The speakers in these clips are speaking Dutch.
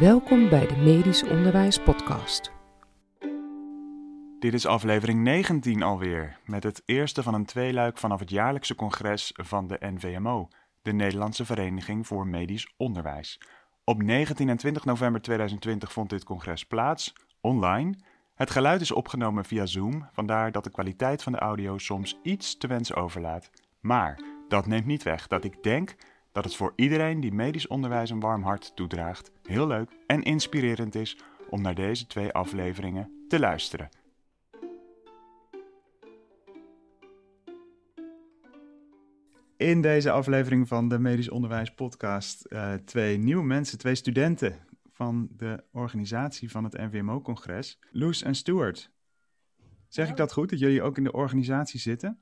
Welkom bij de Medisch Onderwijs Podcast. Dit is aflevering 19 alweer, met het eerste van een tweeluik vanaf het jaarlijkse congres van de NVMO, de Nederlandse Vereniging voor Medisch Onderwijs. Op 19 en 20 november 2020 vond dit congres plaats, online. Het geluid is opgenomen via Zoom, vandaar dat de kwaliteit van de audio soms iets te wensen overlaat. Maar dat neemt niet weg dat ik denk dat het voor iedereen die medisch onderwijs een warm hart toedraagt heel leuk en inspirerend is om naar deze twee afleveringen te luisteren. In deze aflevering van de Medisch Onderwijs Podcast uh, twee nieuwe mensen, twee studenten van de organisatie van het NVMO-congres, Loes en Stuart. Zeg ik dat goed, dat jullie ook in de organisatie zitten?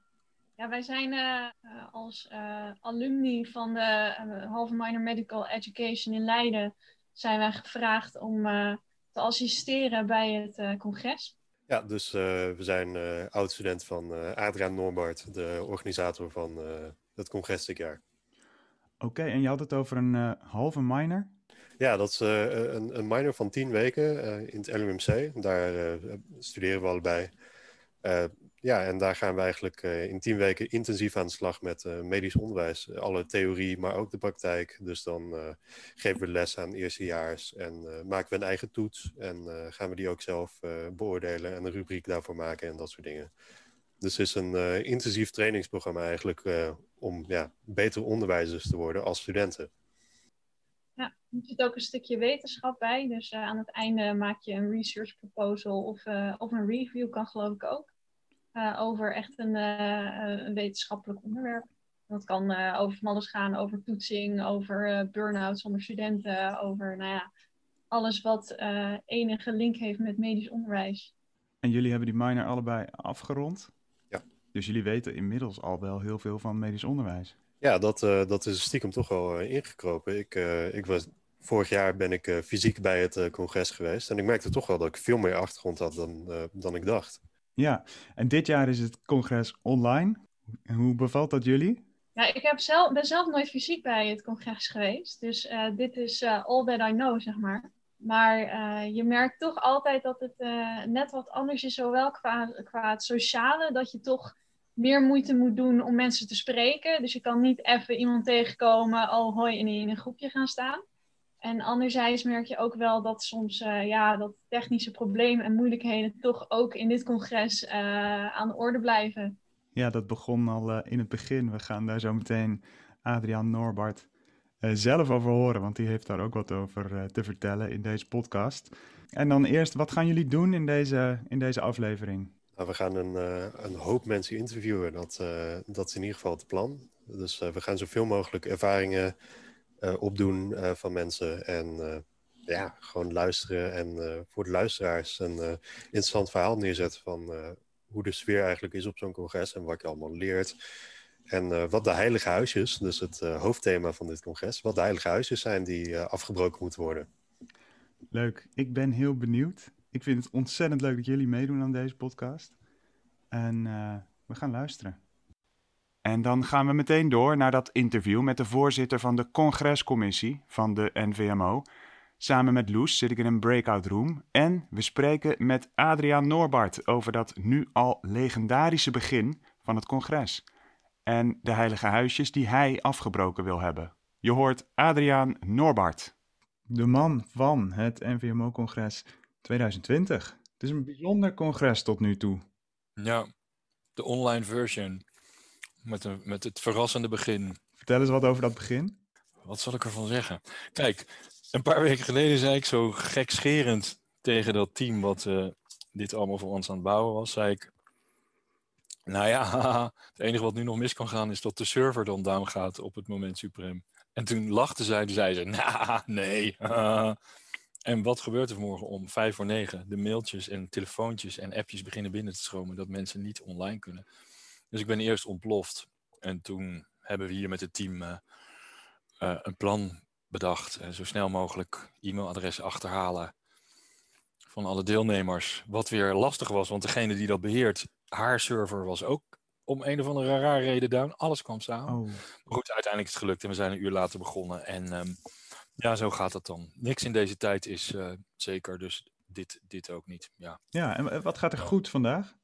Ja, wij zijn uh, als uh, alumni van de uh, Halve Minor Medical Education in Leiden zijn wij gevraagd om te assisteren bij het congres. Ja, dus we zijn oud-student van Adriaan Noorbart, de organisator van het congres dit jaar. Oké, en je had het over een halve minor? Ja, dat is een, een, minor van tien weken in het LUMC. Daar studeren we allebei. Ja, en daar gaan we eigenlijk uh, in tien weken intensief aan de slag met uh, medisch onderwijs. Alle theorie, maar ook de praktijk. Dus dan geven we les aan eerstejaars en maken we een eigen toets. En gaan we die ook zelf beoordelen en een rubriek daarvoor maken en dat soort dingen. Dus het is een intensief trainingsprogramma eigenlijk om ja, betere onderwijzers te worden als studenten. Ja, er zit ook een stukje wetenschap bij. Dus aan het einde maak je een research proposal of, of een review kan geloof ik ook. Uh, over echt een, uh, een, wetenschappelijk onderwerp. Dat kan uh, over van alles gaan, over toetsing, over burn-outs onder studenten, over nou ja, alles wat enige link heeft met medisch onderwijs. En jullie hebben die minor allebei afgerond? Ja. Dus jullie weten inmiddels al wel heel veel van medisch onderwijs? Ja, dat, dat is stiekem toch wel ingekropen. Ik, ik was, vorig jaar ben ik fysiek bij het congres geweest en ik merkte toch wel dat ik veel meer achtergrond had dan, dan ik dacht. Ja, en dit jaar is het congres online. Hoe bevalt dat jullie? Ja, ik heb zelf, ben zelf nooit fysiek bij het congres geweest. Dus uh, dit is uh, all that I know, zeg maar. Maar uh, je merkt toch altijd dat het net wat anders is, zowel qua, qua het sociale, dat je toch meer moeite moet doen om mensen te spreken. Dus je kan niet even iemand tegenkomen, oh hoi, en in een groepje gaan staan. En anderzijds merk je ook wel dat soms uh, ja, dat technische problemen en moeilijkheden toch ook in dit congres uh, aan de orde blijven. Ja, dat begon al uh, in het begin. We gaan daar zo meteen Adriaan Noorbart zelf over horen, want die heeft daar ook wat over te vertellen in deze podcast. En dan eerst, wat gaan jullie doen in deze, in deze aflevering? Nou, we gaan een, een hoop mensen interviewen, dat, dat is in ieder geval het plan. Dus we gaan zoveel mogelijk ervaringen uh, opdoen uh, van mensen. En uh, ja, gewoon luisteren en voor de luisteraars een interessant verhaal neerzetten van hoe de sfeer eigenlijk is op zo'n congres en wat je allemaal leert. En wat de heilige huisjes, dus het hoofdthema van dit congres, wat de heilige huisjes zijn die afgebroken moeten worden. Leuk, ik ben heel benieuwd. Ik vind het ontzettend leuk dat jullie meedoen aan deze podcast. En we gaan luisteren. En dan gaan we meteen door naar dat interview met de voorzitter van de congrescommissie van de NVMO. Samen met Loes zit ik in een breakout room en we spreken met Adriaan Noorbart over dat nu al legendarische begin van het congres. En de heilige huisjes die hij afgebroken wil hebben. Je hoort Adriaan Noorbart. De man van het NVMO-congres 2020. Het is een bijzonder congres tot nu toe. Ja, de online version. Met, een, met het verrassende begin. Vertel eens wat over dat begin. Wat zal ik ervan zeggen? Kijk, een paar weken geleden zei ik zo gekscherend tegen dat team wat uh, dit allemaal voor ons aan het bouwen was, zei ik, nou ja, het enige wat nu nog mis kan gaan is dat de server dan down gaat op het moment suprem. En toen lachten zij, toen zei ze, nou, nee. en wat gebeurt er morgen om vijf voor negen? De mailtjes en telefoontjes en appjes beginnen binnen te stromen dat mensen niet online kunnen. Dus ik ben eerst ontploft. En toen hebben we hier met het team uh, uh, een plan bedacht. Uh, zo snel mogelijk e-mailadressen achterhalen van alle deelnemers. Wat weer lastig was, want degene die dat beheert, haar server was ook om een of andere rare reden down. Alles kwam samen. Oh. Maar goed, uiteindelijk is het gelukt en we zijn een uur later begonnen. En um, Ja, zo gaat dat dan. Niks in deze tijd is eh, zeker, dus dit, dit ook niet. Ja. Ja, en wat gaat er goed vandaag?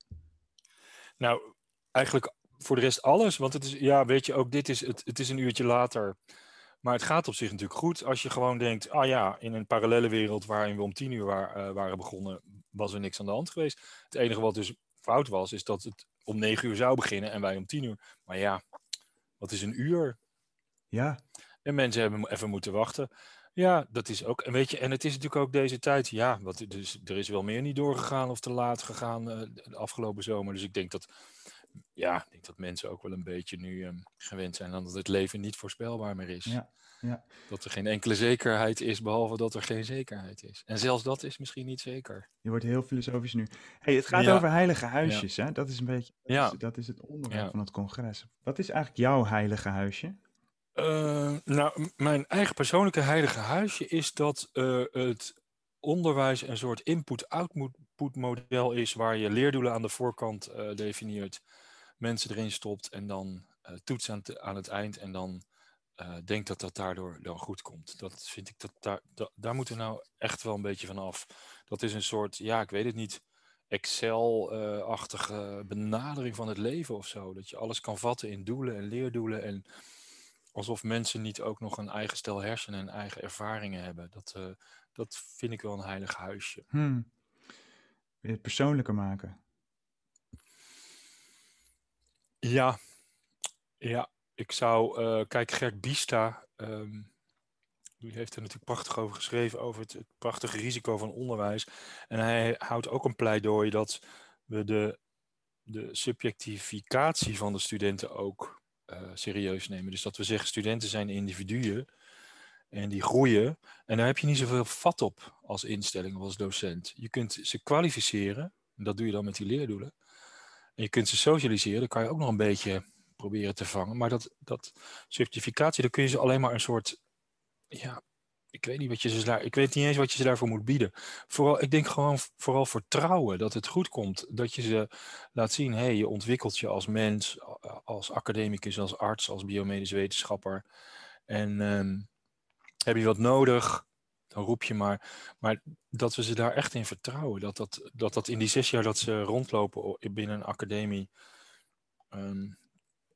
Nou, eigenlijk voor de rest alles. Want het is, ja, weet je, ook dit is, het, het is een uurtje later. Maar het gaat op zich natuurlijk goed als je gewoon denkt, ah ja, in een parallele wereld waarin we om tien uur eh, waren begonnen, was er niks aan de hand geweest. Het enige wat dus fout was, is dat het om negen uur zou beginnen en wij om tien uur. Maar ja, wat is een uur? Ja, En mensen hebben even moeten wachten. Ja, dat is ook. En weet je, en het is natuurlijk ook deze tijd. Ja, wat, dus, er is wel meer niet doorgegaan of te laat gegaan eh, de afgelopen zomer. Dus ik denk dat, ja, ik denk dat mensen ook wel een beetje nu ehm, gewend zijn aan dat het leven niet voorspelbaar meer is. Ja, ja. Dat er geen enkele zekerheid is, behalve dat er geen zekerheid is. En zelfs dat is misschien niet zeker. je wordt heel filosofisch nu. Hey, het gaat Ja. over heilige huisjes, hè? Dat is een beetje, dat, Ja. is, dat is het onderwerp Ja. van het congres. Wat is eigenlijk jouw heilige huisje? Eh, nou, mijn eigen persoonlijke heilige huisje is dat eh, het onderwijs een soort input-output model is waar je leerdoelen aan de voorkant eh, definieert, mensen erin stopt en dan eh toets aan, aan het eind en dan eh denkt dat dat daardoor dan goed komt. Dat vind ik dat daar, da- daar moeten we nou echt wel een beetje van af. Dat is een soort, ja, ik weet het niet. Excel-achtige benadering van het leven of zo. Dat je alles kan vatten in doelen en leerdoelen. En alsof mensen niet ook nog een eigen stel hersenen en eigen ervaringen hebben. Dat, eh, dat vind ik wel een heilig huisje. Hmm. Wil je het persoonlijker maken? Ja, ja. Ik zou, eh, kijk, Gert Bista, ehm, die heeft er natuurlijk prachtig over geschreven, over het, het prachtige risico van onderwijs. En hij houdt ook een pleidooi dat we de, de subjectificatie van de studenten ook eh, serieus nemen. Dus dat we zeggen, studenten zijn individuen en die groeien. En daar heb je niet zoveel vat op als instelling of als docent. Je kunt ze kwalificeren, en dat doe je dan met die leerdoelen. En je kunt ze socialiseren, dan kan je ook nog een beetje proberen te vangen. Maar dat, dat certificatie, dan kun je ze alleen maar een soort. Ja, ik weet niet wat je ze daar. Ik weet niet eens wat je ze daarvoor moet bieden. Vooral, ik denk gewoon vooral vertrouwen dat het goed komt. Dat je ze laat zien, hé, hey, je ontwikkelt je als mens, als academicus, als arts, als biomedisch wetenschapper. En ehm, heb je wat nodig, dan roep je maar. Maar dat we ze daar echt in vertrouwen. Dat dat, dat, dat in die zes jaar dat ze rondlopen binnen een academie, ehm,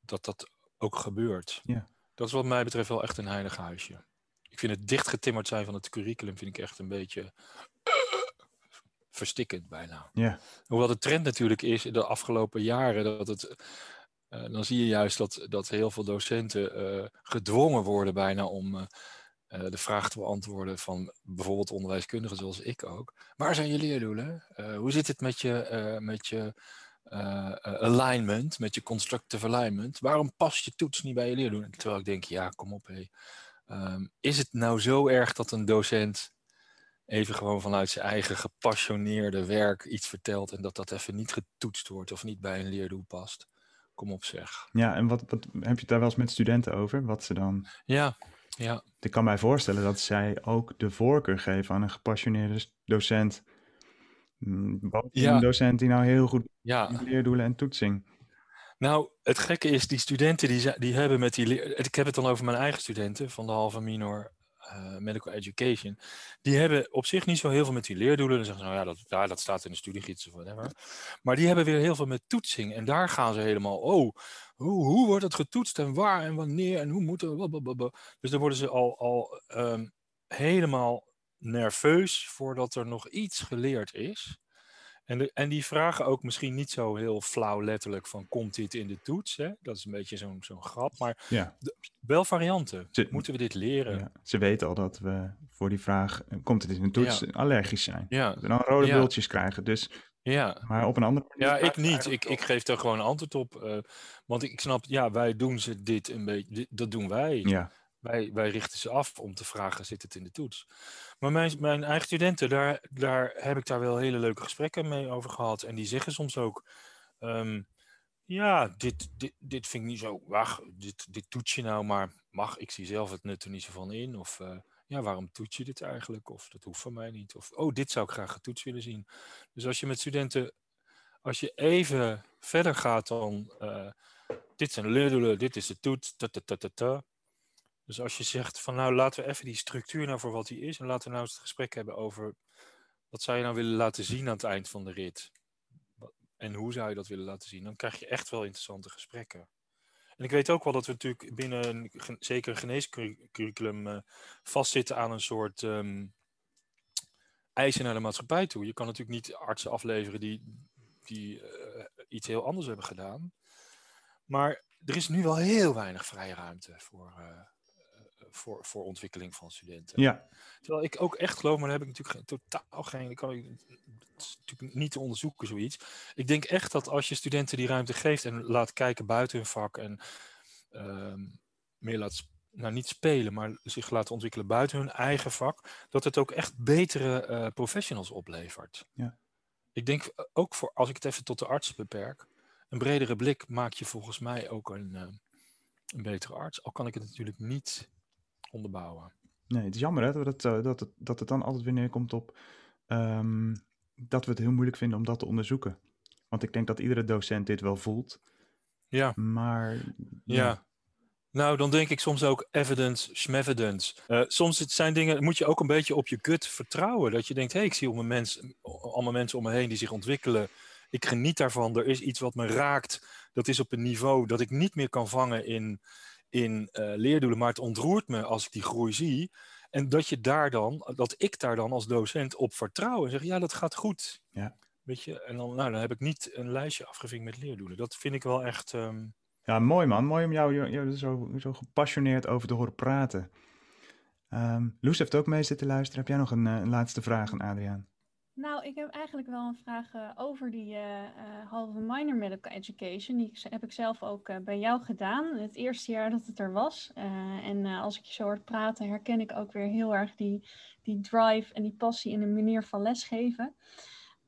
dat dat ook gebeurt. Ja. Dat is wat mij betreft wel echt een heilig huisje. Ik vind het dichtgetimmerd zijn van het curriculum vind ik echt een beetje verstikkend bijna. Ja, Hoewel de trend natuurlijk is in de afgelopen jaren dat het. eh, dan zie je juist dat, dat heel veel docenten eh, gedwongen worden bijna om eh, eh, de vraag te beantwoorden van bijvoorbeeld onderwijskundigen zoals ik ook. Waar zijn je leerdoelen? Eh, hoe zit het met je, eh, met je alignment, met je constructive alignment? Waarom past je toets niet bij je leerdoelen? Terwijl ik denk, ja, kom op hé. Ehm, is het nou zo erg dat een docent even gewoon vanuit zijn eigen gepassioneerde werk iets vertelt en dat dat even niet getoetst wordt of niet bij een leerdoel past? Kom op zeg. ja en wat, wat heb je het daar wel eens met studenten over? Wat ze dan... Ja, ja, Ik kan mij voorstellen dat zij ook de voorkeur geven aan een gepassioneerde docent. Mm, Ja. een docent die nou heel goed ja. leerdoelen en toetsing. Nou, het gekke is, die studenten die, die hebben met die... Ik heb het dan over mijn eigen studenten van de halve minor eh, medical education. Die hebben op zich niet zo heel veel met die leerdoelen. Dan zeggen ze, nou ja, dat, ja, dat staat in de studiegids of whatever. Maar die hebben weer heel veel met toetsing. En daar gaan ze helemaal, oh, hoe, hoe wordt het getoetst en waar en wanneer en hoe moeten. Dus dan worden ze al, al ehm, helemaal nerveus voordat er nog iets geleerd is. En, de, en die vragen ook misschien niet zo heel flauw letterlijk van komt dit in de toets? Hè? Dat is een beetje zo'n zo'n grap, maar Ja, wel varianten. Ze- Moeten we dit leren? ja, ze weten al dat we voor die vraag, eh, komt het in een toets, Ja. allergisch zijn. Ja, we dan rode bultjes krijgen. Dus, ja. maar op een andere manier Ja, ik niet. Ik, ik geef daar gewoon antwoord op. eh, want ik, ik snap, ja, wij doen ze dit een beetje. dit- dat doen wij. Ja, Wij, richten ze af om te vragen, zit het in de toets? Maar mijn, mijn eigen studenten, daar, daar heb ik daar wel hele leuke gesprekken mee over gehad. En die zeggen soms ook, ehm, ja, dit, dit, dit vind ik niet zo, wacht, dit, dit toets je nou, maar mag, ik zie zelf het nut er niet zo van in. Of eh, ja, waarom toets je dit eigenlijk? Of dat hoeft van mij niet. Of, oh, dit zou ik graag getoetst willen zien. Dus als je met studenten, als je even verder gaat dan, eh, dit zijn leerdoelen, dit is de toets, ta, ta, ta, ta. Dus als je zegt van nou laten we even die structuur nou voor wat die is en laten we nou eens het gesprek hebben over wat zou je nou willen laten zien aan het eind van de rit. En hoe zou je dat willen laten zien? Dan krijg je echt wel interessante gesprekken. En ik weet ook wel dat we natuurlijk binnen een, zeker een geneescurriculum uh, vastzitten aan een soort um, eisen naar de maatschappij toe. Je kan natuurlijk niet artsen afleveren die, die uh, iets heel anders hebben gedaan. Maar er is nu wel heel weinig vrije ruimte voor, uh, voor, voor ontwikkeling van studenten. Ja. Terwijl ik ook echt geloof, maar daar heb ik natuurlijk totaal geen. Ik kan natuurlijk niet te onderzoeken, zoiets. Ik denk echt dat als je studenten die ruimte geeft en laat kijken buiten hun vak en uh, meer laat, nou niet spelen, maar zich laten ontwikkelen buiten hun eigen vak, dat het ook echt betere uh, professionals oplevert. Ja. Ik denk ook voor, als ik het even tot de arts beperk, een bredere blik maak je volgens mij ook een, uh, een betere arts. Al kan ik het natuurlijk niet onderbouwen. Nee, het is jammer hè, dat, het, uh, dat, het, dat het dan altijd weer neerkomt op um, dat we het heel moeilijk vinden om dat te onderzoeken. Want ik denk dat iedere docent dit wel voelt. Ja. Maar. Ja. ja. Nou, dan denk ik soms ook evidence, schmevidence. Uh, soms het zijn dingen, moet je ook een beetje op je gut vertrouwen. Dat je denkt, hé, hey, ik zie om mens, allemaal mensen om me heen die zich ontwikkelen. Ik geniet daarvan. Er is iets wat me raakt. Dat is op een niveau dat ik niet meer kan vangen in, in uh, leerdoelen. Maar het ontroert me als ik die groei zie. En dat je daar dan, dat ik daar dan als docent op vertrouw en zeg, ja, dat gaat goed. Ja. Weet je, en dan, nou, dan heb ik niet een lijstje afgevinkt met leerdoelen. Dat vind ik wel echt. Um... Ja, mooi man. Mooi om jou, jou zo, zo gepassioneerd over te horen praten. Um, Loes heeft ook mee zitten luisteren. Heb jij nog een, een laatste vraag aan Adriaan? Nou, ik heb eigenlijk wel een vraag uh, over die uh, uh, halve minor medical education. Die heb ik zelf ook bij jou gedaan. Het eerste jaar dat het er was. en als ik je zo hoort praten, herken ik ook weer heel erg die, die drive en die passie in de manier van lesgeven.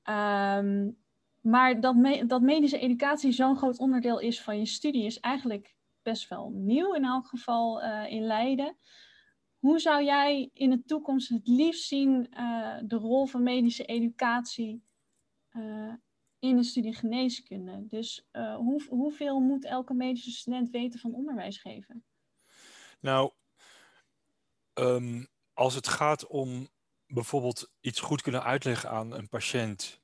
Um, maar dat, dat medische educatie zo'n groot onderdeel is van je studie, is eigenlijk best wel nieuw in elk geval in Leiden. Hoe zou jij in de toekomst het liefst zien uh, de rol van medische educatie uh, in de studie geneeskunde? Dus hoe, hoeveel moet elke medische student weten van onderwijs geven? Nou, um, als het gaat om bijvoorbeeld iets goed kunnen uitleggen aan een patiënt,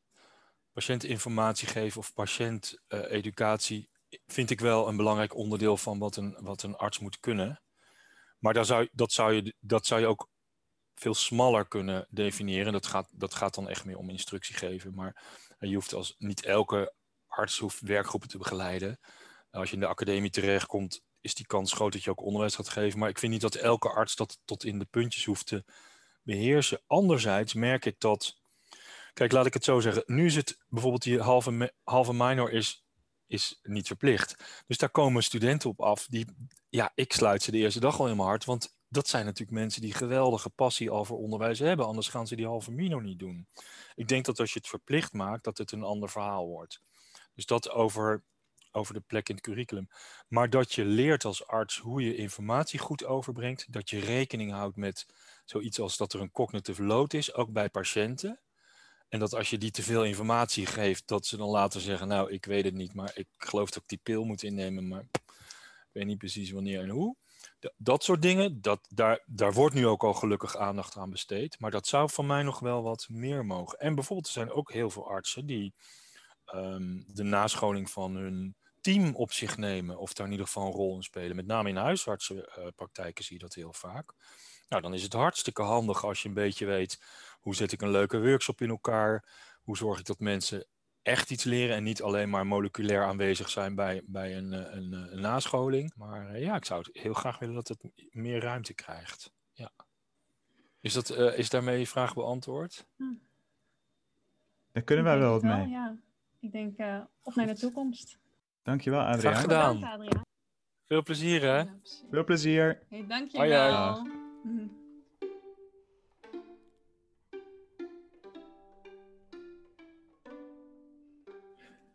patiëntinformatie geven of patiënteducatie, vind ik wel een belangrijk onderdeel van wat een, wat een arts moet kunnen. Maar dan zou, dat, zou je, dat zou je ook veel smaller kunnen definiëren. Dat gaat, dat gaat dan echt meer om instructie geven. Maar je hoeft als niet elke arts hoeft werkgroepen te begeleiden. Als je in de academie terechtkomt, is die kans groot dat je ook onderwijs gaat geven. Maar ik vind niet dat elke arts dat tot in de puntjes hoeft te beheersen. Anderzijds merk ik dat. Kijk, laat ik het zo zeggen. Nu is het bijvoorbeeld die halve, halve minor is is niet verplicht. Dus daar komen studenten op af. Die, ja, ik sluit ze de eerste dag al in mijn hart. Want dat zijn natuurlijk mensen die geweldige passie voor onderwijs hebben. Anders gaan ze die halve mino niet doen. Ik denk dat als je het verplicht maakt, dat het een ander verhaal wordt. Dus dat over, over de plek in het curriculum. Maar dat je leert als arts hoe je informatie goed overbrengt. Dat je rekening houdt met zoiets als dat er een cognitive load is, ook bij patiënten. En dat als je die te veel informatie geeft, dat ze dan later zeggen: Nou, ik weet het niet, maar ik geloof dat ik die pil moet innemen, maar ik weet niet precies wanneer en hoe. Dat soort dingen, dat, daar, daar wordt nu ook al gelukkig aandacht aan besteed. Maar dat zou van mij nog wel wat meer mogen. En bijvoorbeeld, er zijn ook heel veel artsen die um, de nascholing van hun team op zich nemen. Of daar in ieder geval een rol in spelen. Met name in huisartsenpraktijken zie je dat heel vaak. Nou, dan is het hartstikke handig als je een beetje weet hoe zet ik een leuke workshop in elkaar? Hoe zorg ik dat mensen echt iets leren en niet alleen maar moleculair aanwezig zijn bij, bij een, eh, een, een, een nascholing. Maar uh, ja, ik zou het heel graag willen dat het meer ruimte krijgt. Ja. Is, dat, uh, is daarmee je vraag beantwoord? Hm. Daar kunnen wij wel wat mee. Ja, ik denk op naar de toekomst. Dankjewel, Adriaan. Graag gedaan. Bedankt, Adriaan. Veel plezier, hè? Veel plezier. Hey, dankjewel. Hoi, hoi.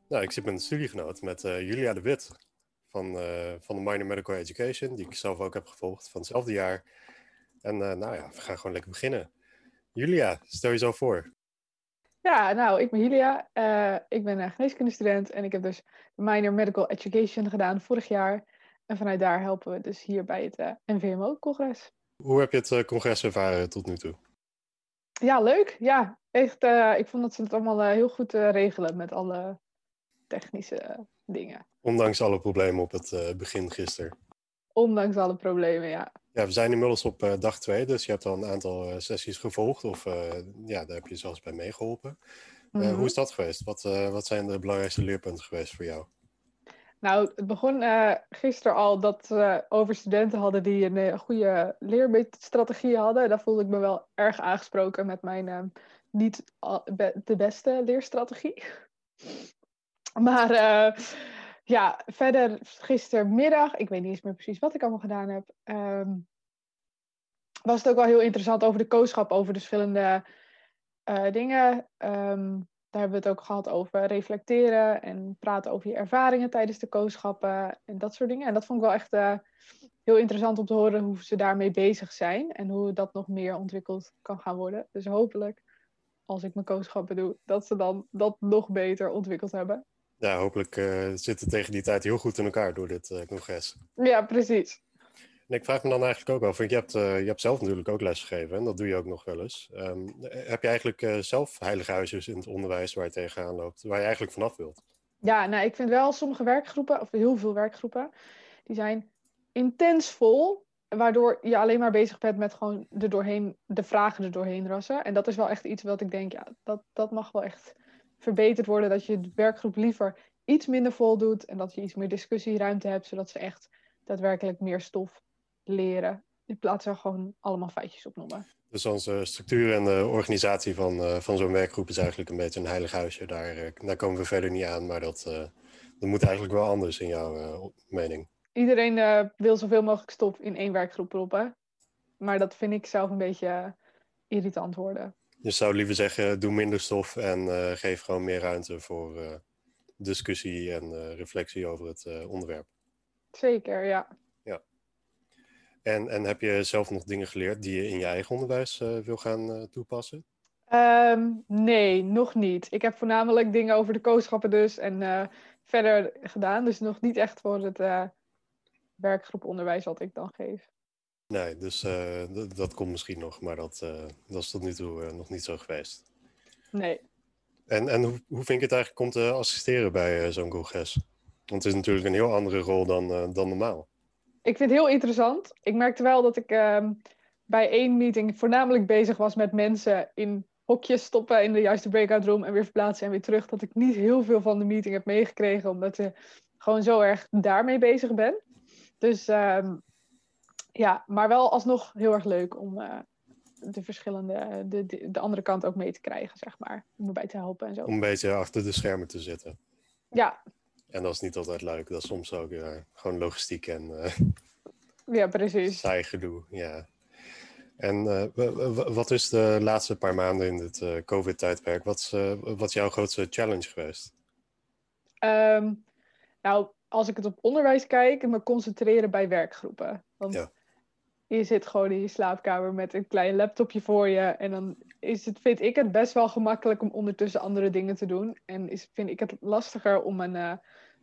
Nou, ik zit met een studiegenoot, met uh, Julia de Wit van, uh, van de Minor Medical Education, die ik zelf ook heb gevolgd van hetzelfde jaar. En uh, nou ja, we gaan gewoon lekker beginnen. Julia, stel je zo voor. Ja, nou, ik ben Julia. ik ben een geneeskundestudent en ik heb dus Minor Medical Education gedaan vorig jaar. En vanuit daar helpen we dus hier bij het NVMO-congres. Hoe heb je het congres ervaren tot nu toe? Ja, leuk. Ja, echt. ik vond dat ze het allemaal heel goed regelen met alle technische dingen. Ondanks alle problemen op het begin gisteren. Ondanks alle problemen, ja. Ja, we zijn inmiddels op uh, dag twee, dus je hebt al een aantal uh, sessies gevolgd of ja, daar heb je zelfs bij meegeholpen. Mm -hmm. Hoe is dat geweest? Wat, wat zijn de belangrijkste leerpunten geweest voor jou? Nou, het begon gisteren al dat we over studenten hadden die een goede leerstrategie hadden. Daar voelde ik me wel erg aangesproken met mijn niet de beste leerstrategie. Maar ja, verder gistermiddag, ik weet niet eens meer precies wat ik allemaal gedaan heb, um, was het ook wel heel interessant over de kooschap, over de verschillende uh, dingen. Um, daar hebben we het ook gehad over reflecteren en praten over je ervaringen tijdens de kooschappen en dat soort dingen. En dat vond ik wel echt uh, heel interessant om te horen hoe ze daarmee bezig zijn en hoe dat nog meer ontwikkeld kan gaan worden. Dus hopelijk, als ik mijn kooschappen doe, dat ze dan dat nog beter ontwikkeld hebben. Ja, hopelijk uh, zit het tegen die tijd heel goed in elkaar door dit uh, congres. Ja, precies. En ik vraag me dan eigenlijk ook af, want je hebt, uh, je hebt zelf natuurlijk ook lesgegeven en dat doe je ook nog wel eens. Um, heb je eigenlijk zelf heilige huisjes in het onderwijs waar je tegenaan loopt, waar je eigenlijk vanaf wilt? Ja, nou ik vind wel sommige werkgroepen, of heel veel werkgroepen, die zijn intens vol, waardoor je alleen maar bezig bent met gewoon er doorheen, de vragen er doorheen rassen. En dat is wel echt iets wat ik denk, ja, dat, dat mag wel echt verbeterd worden. Dat je de werkgroep liever iets minder vol doet en dat je iets meer discussieruimte hebt, zodat ze echt daadwerkelijk meer stof leren. In plaats van gewoon allemaal feitjes opnoemen. Dus onze structuur en de organisatie van, uh, van zo'n werkgroep is eigenlijk een beetje een heilig huisje. Daar, uh, daar komen we verder niet aan, maar dat, uh, dat moet eigenlijk wel anders in jouw mening. Iedereen wil zoveel mogelijk stof in één werkgroep proppen. Maar dat vind ik zelf een beetje irritant worden. Je zou liever zeggen, doe minder stof en uh, geef gewoon meer ruimte voor uh, discussie en uh, reflectie over het onderwerp. Zeker, ja. ja. En, en heb je zelf nog dingen geleerd die je in je eigen onderwijs wil gaan toepassen? Um, nee, nog niet. Ik heb voornamelijk dingen over de kooschappen dus en verder gedaan. Dus nog niet echt voor het werkgroep onderwijs wat ik dan geef. Nee, dus uh, dat komt misschien nog, maar dat, uh, dat is tot nu toe uh, nog niet zo geweest. Nee. En, en hoe, hoe vind je het eigenlijk om te assisteren bij zo'n congres? Want het is natuurlijk een heel andere rol dan, dan normaal. Ik vind het heel interessant. Ik merkte wel dat ik ehm, bij één meeting voornamelijk bezig was met mensen in hokjes stoppen in de juiste breakout room en weer verplaatsen en weer terug. Dat ik niet heel veel van de meeting heb meegekregen, omdat ik gewoon zo erg daarmee bezig ben. Dus um, ja, maar wel alsnog heel erg leuk om uh, de verschillende, de, de, de, andere kant ook mee te krijgen, zeg maar. Om erbij te helpen en zo. Om een beetje achter de schermen te zitten. Ja. En dat is niet altijd leuk. Dat is soms ook uh, gewoon logistiek en uh, ja, precies. saai gedoe. Ja. En wat is de laatste paar maanden in dit COVID-tijdperk? Wat is, wat is jouw grootste challenge geweest? Um, nou, als ik het op onderwijs kijk, me concentreren bij werkgroepen. Want ja je zit gewoon in je slaapkamer met een klein laptopje voor je. En dan is het, vind ik het best wel gemakkelijk om ondertussen andere dingen te doen. En is, vind ik het lastiger om mijn uh,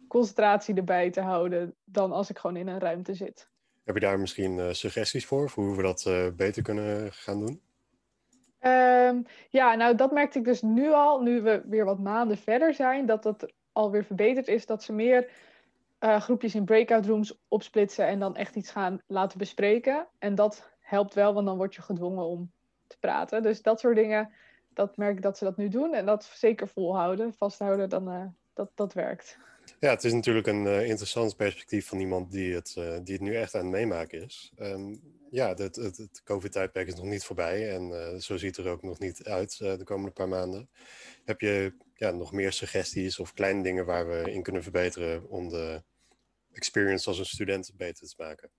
concentratie erbij te houden dan als ik gewoon in een ruimte zit. Heb je daar misschien uh, suggesties voor, voor hoe we dat uh, beter kunnen gaan doen? Um, ja, nou dat merkte ik dus nu al, nu we weer wat maanden verder zijn, dat dat alweer verbeterd is. Dat ze meer uh, groepjes in breakout rooms opsplitsen en dan echt iets gaan laten bespreken. En dat helpt wel, want dan word je gedwongen om te praten. Dus dat soort dingen, dat merk ik dat ze dat nu doen. En dat zeker volhouden, vasthouden, dan uh, dat, dat werkt. Ja, het is natuurlijk een uh, interessant perspectief van iemand die het, die het nu echt aan het meemaken is. Um, ja, het, het, het COVID-tijdperk is nog niet voorbij en zo ziet er ook nog niet uit de komende paar maanden. Heb je ja, nog meer suggesties of kleine dingen waar we in kunnen verbeteren om de experience als een student beter te maken?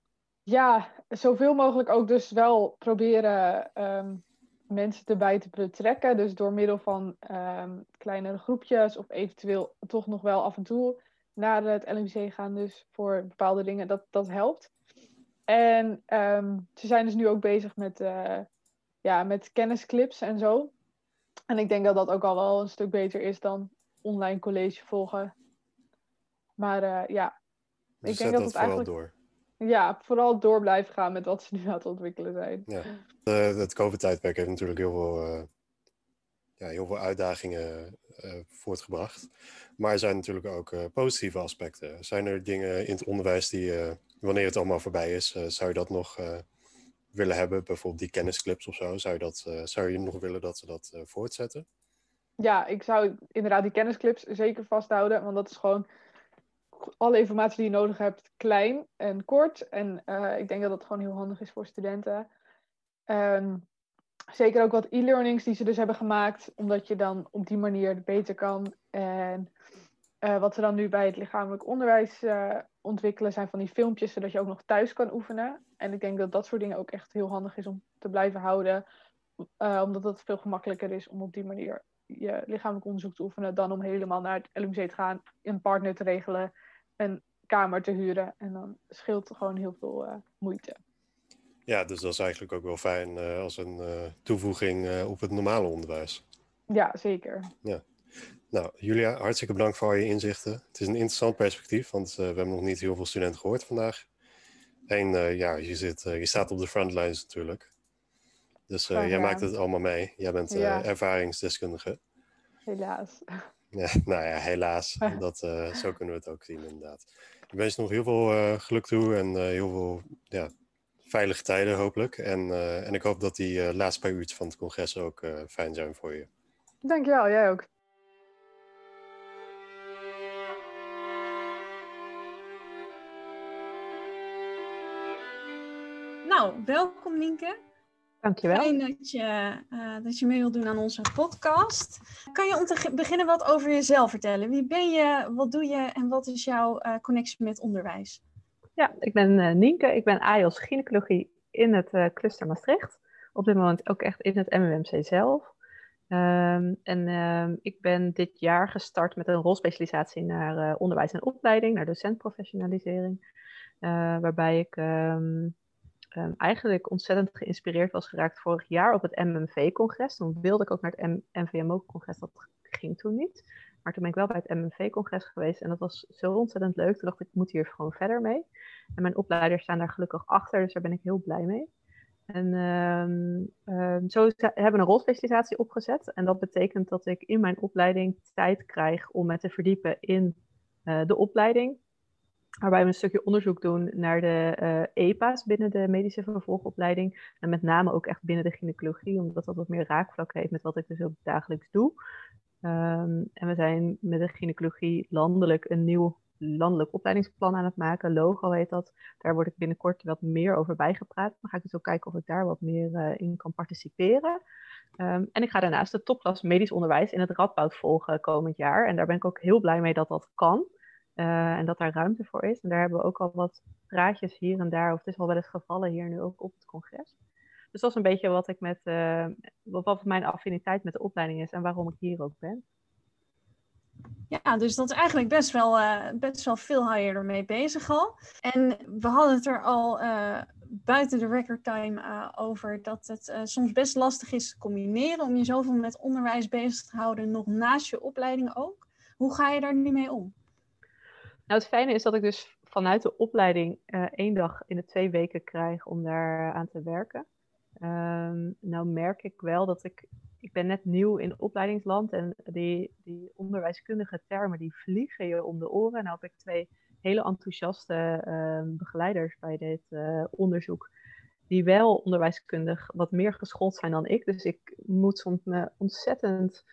Ja, zoveel mogelijk ook dus wel proberen um, mensen erbij te betrekken. Dus door middel van um, kleinere groepjes of eventueel toch nog wel af en toe naar het LMC gaan. Dus voor bepaalde dingen, dat, dat helpt. En um, ze zijn dus nu ook bezig met, uh, ja, met kennisclips en zo. En ik denk dat dat ook al wel een stuk beter is dan online college volgen. Maar uh, ja, dus ik denk dat, dat het eigenlijk... door. ja, vooral door blijven gaan met wat ze nu aan het ontwikkelen zijn. Ja. Uh, het COVID-tijdperk heeft natuurlijk heel veel, uh, ja, heel veel uitdagingen uh, voortgebracht. Maar er zijn natuurlijk ook positieve aspecten. Zijn er dingen in het onderwijs die, wanneer het allemaal voorbij is, zou je dat nog willen hebben? Bijvoorbeeld die kennisclips of zo. Zou je, dat, zou je nog willen dat ze dat voortzetten? Ja, ik zou inderdaad die kennisclips zeker vasthouden. Want dat is gewoon alle informatie die je nodig hebt klein en kort. En uh, ik denk dat dat gewoon heel handig is voor studenten. Um, zeker ook wat e-learnings die ze dus hebben gemaakt, omdat je dan op die manier beter kan. En uh, wat ze dan nu bij het lichamelijk onderwijs uh, ontwikkelen, zijn van die filmpjes, zodat je ook nog thuis kan oefenen. En ik denk dat dat soort dingen ook echt heel handig is om te blijven houden, omdat het veel gemakkelijker is om op die manier je lichamelijk onderzoek te oefenen, dan om helemaal naar het LMC te gaan, een partner te regelen een kamer te huren. En dan scheelt er gewoon heel veel uh, moeite. Ja, dus dat is eigenlijk ook wel fijn uh, als een uh, toevoeging op het normale onderwijs. Ja, zeker. Ja. Nou, Julia, hartstikke bedankt voor al je inzichten. Het is een interessant perspectief, want we hebben nog niet heel veel studenten gehoord vandaag. En ja, je, zit, je staat op de frontlines natuurlijk. Dus jij maakt het allemaal mee. Jij bent ja. ervaringsdeskundige. Helaas. Ja, nou ja, helaas. Dat, uh, zo kunnen we het ook zien, inderdaad. Ik wens je nog heel veel uh, geluk toe en uh, heel veel ja, veilige tijden, hopelijk. En, en ik hoop dat die laatste paar uurtjes van het congres ook fijn zijn voor je. Dankjewel, jij ook. Nou, welkom Nienke. Dankjewel. Fijn dat je, uh, dat je mee wilt doen aan onze podcast. Kan je om te beginnen wat over jezelf vertellen? Wie ben je, wat doe je en wat is jouw uh, connectie met onderwijs? Ja, ik ben uh, Nienke. Ik ben AIOS gynaecologie in het cluster Maastricht. Op dit moment ook echt in het MMMC zelf. Um, en um, ik ben dit jaar gestart met een rolspecialisatie naar onderwijs en opleiding, naar docentprofessionalisering. waarbij ik... Um, um, eigenlijk ontzettend geïnspireerd was geraakt vorig jaar op het MMV-congres. Toen wilde ik ook naar het NVMO-congres, dat ging toen niet. Maar toen ben ik wel bij het MMV-congres geweest en dat was zo ontzettend leuk. Toen dacht ik, ik moet hier gewoon verder mee. En mijn opleiders staan daar gelukkig achter, dus daar ben ik heel blij mee. En um, um, zo hebben we een rolspecialisatie opgezet. En dat betekent dat ik in mijn opleiding tijd krijg om me te verdiepen in uh, de opleiding waarbij we een stukje onderzoek doen naar de EPA's binnen de medische vervolgopleiding. En met name ook echt binnen de gynaecologie, omdat dat wat meer raakvlak heeft met wat ik dus ook dagelijks doe. Um, en we zijn met de gynaecologie landelijk een nieuw landelijk opleidingsplan aan het maken. Logo heet dat. Daar word ik binnenkort wat meer over bijgepraat. Dan ga ik dus ook kijken of ik daar wat meer uh, in kan participeren. Um, en ik ga daarnaast de topklas medisch onderwijs in het Radboud volgen komend jaar. En daar ben ik ook heel blij mee dat dat kan. Uh, en dat daar ruimte voor is. En daar hebben we ook al wat praatjes hier en daar, of het is al wel eens gevallen hier nu ook op het congres. Dus dat is een beetje wat ik met, uh, wat mijn affiniteit met de opleiding is en waarom ik hier ook ben. Ja, dus dat is eigenlijk best wel, uh, best wel veel hou je ermee bezig al. En we hadden het er al buiten de record time over dat het soms best lastig is te combineren om je zoveel met onderwijs bezig te houden, nog naast je opleiding ook. Hoe ga je daar nu mee om? Nou, het fijne is dat ik dus vanuit de opleiding uh, één dag in de twee weken krijg om daar aan te werken. Um, nou merk ik wel dat ik, ik ben net nieuw in opleidingsland en die, die onderwijskundige termen die vliegen je om de oren. Nou heb ik twee hele enthousiaste uh, begeleiders bij dit uh, onderzoek die wel onderwijskundig wat meer geschoold zijn dan ik. Dus ik moet soms me ontzettend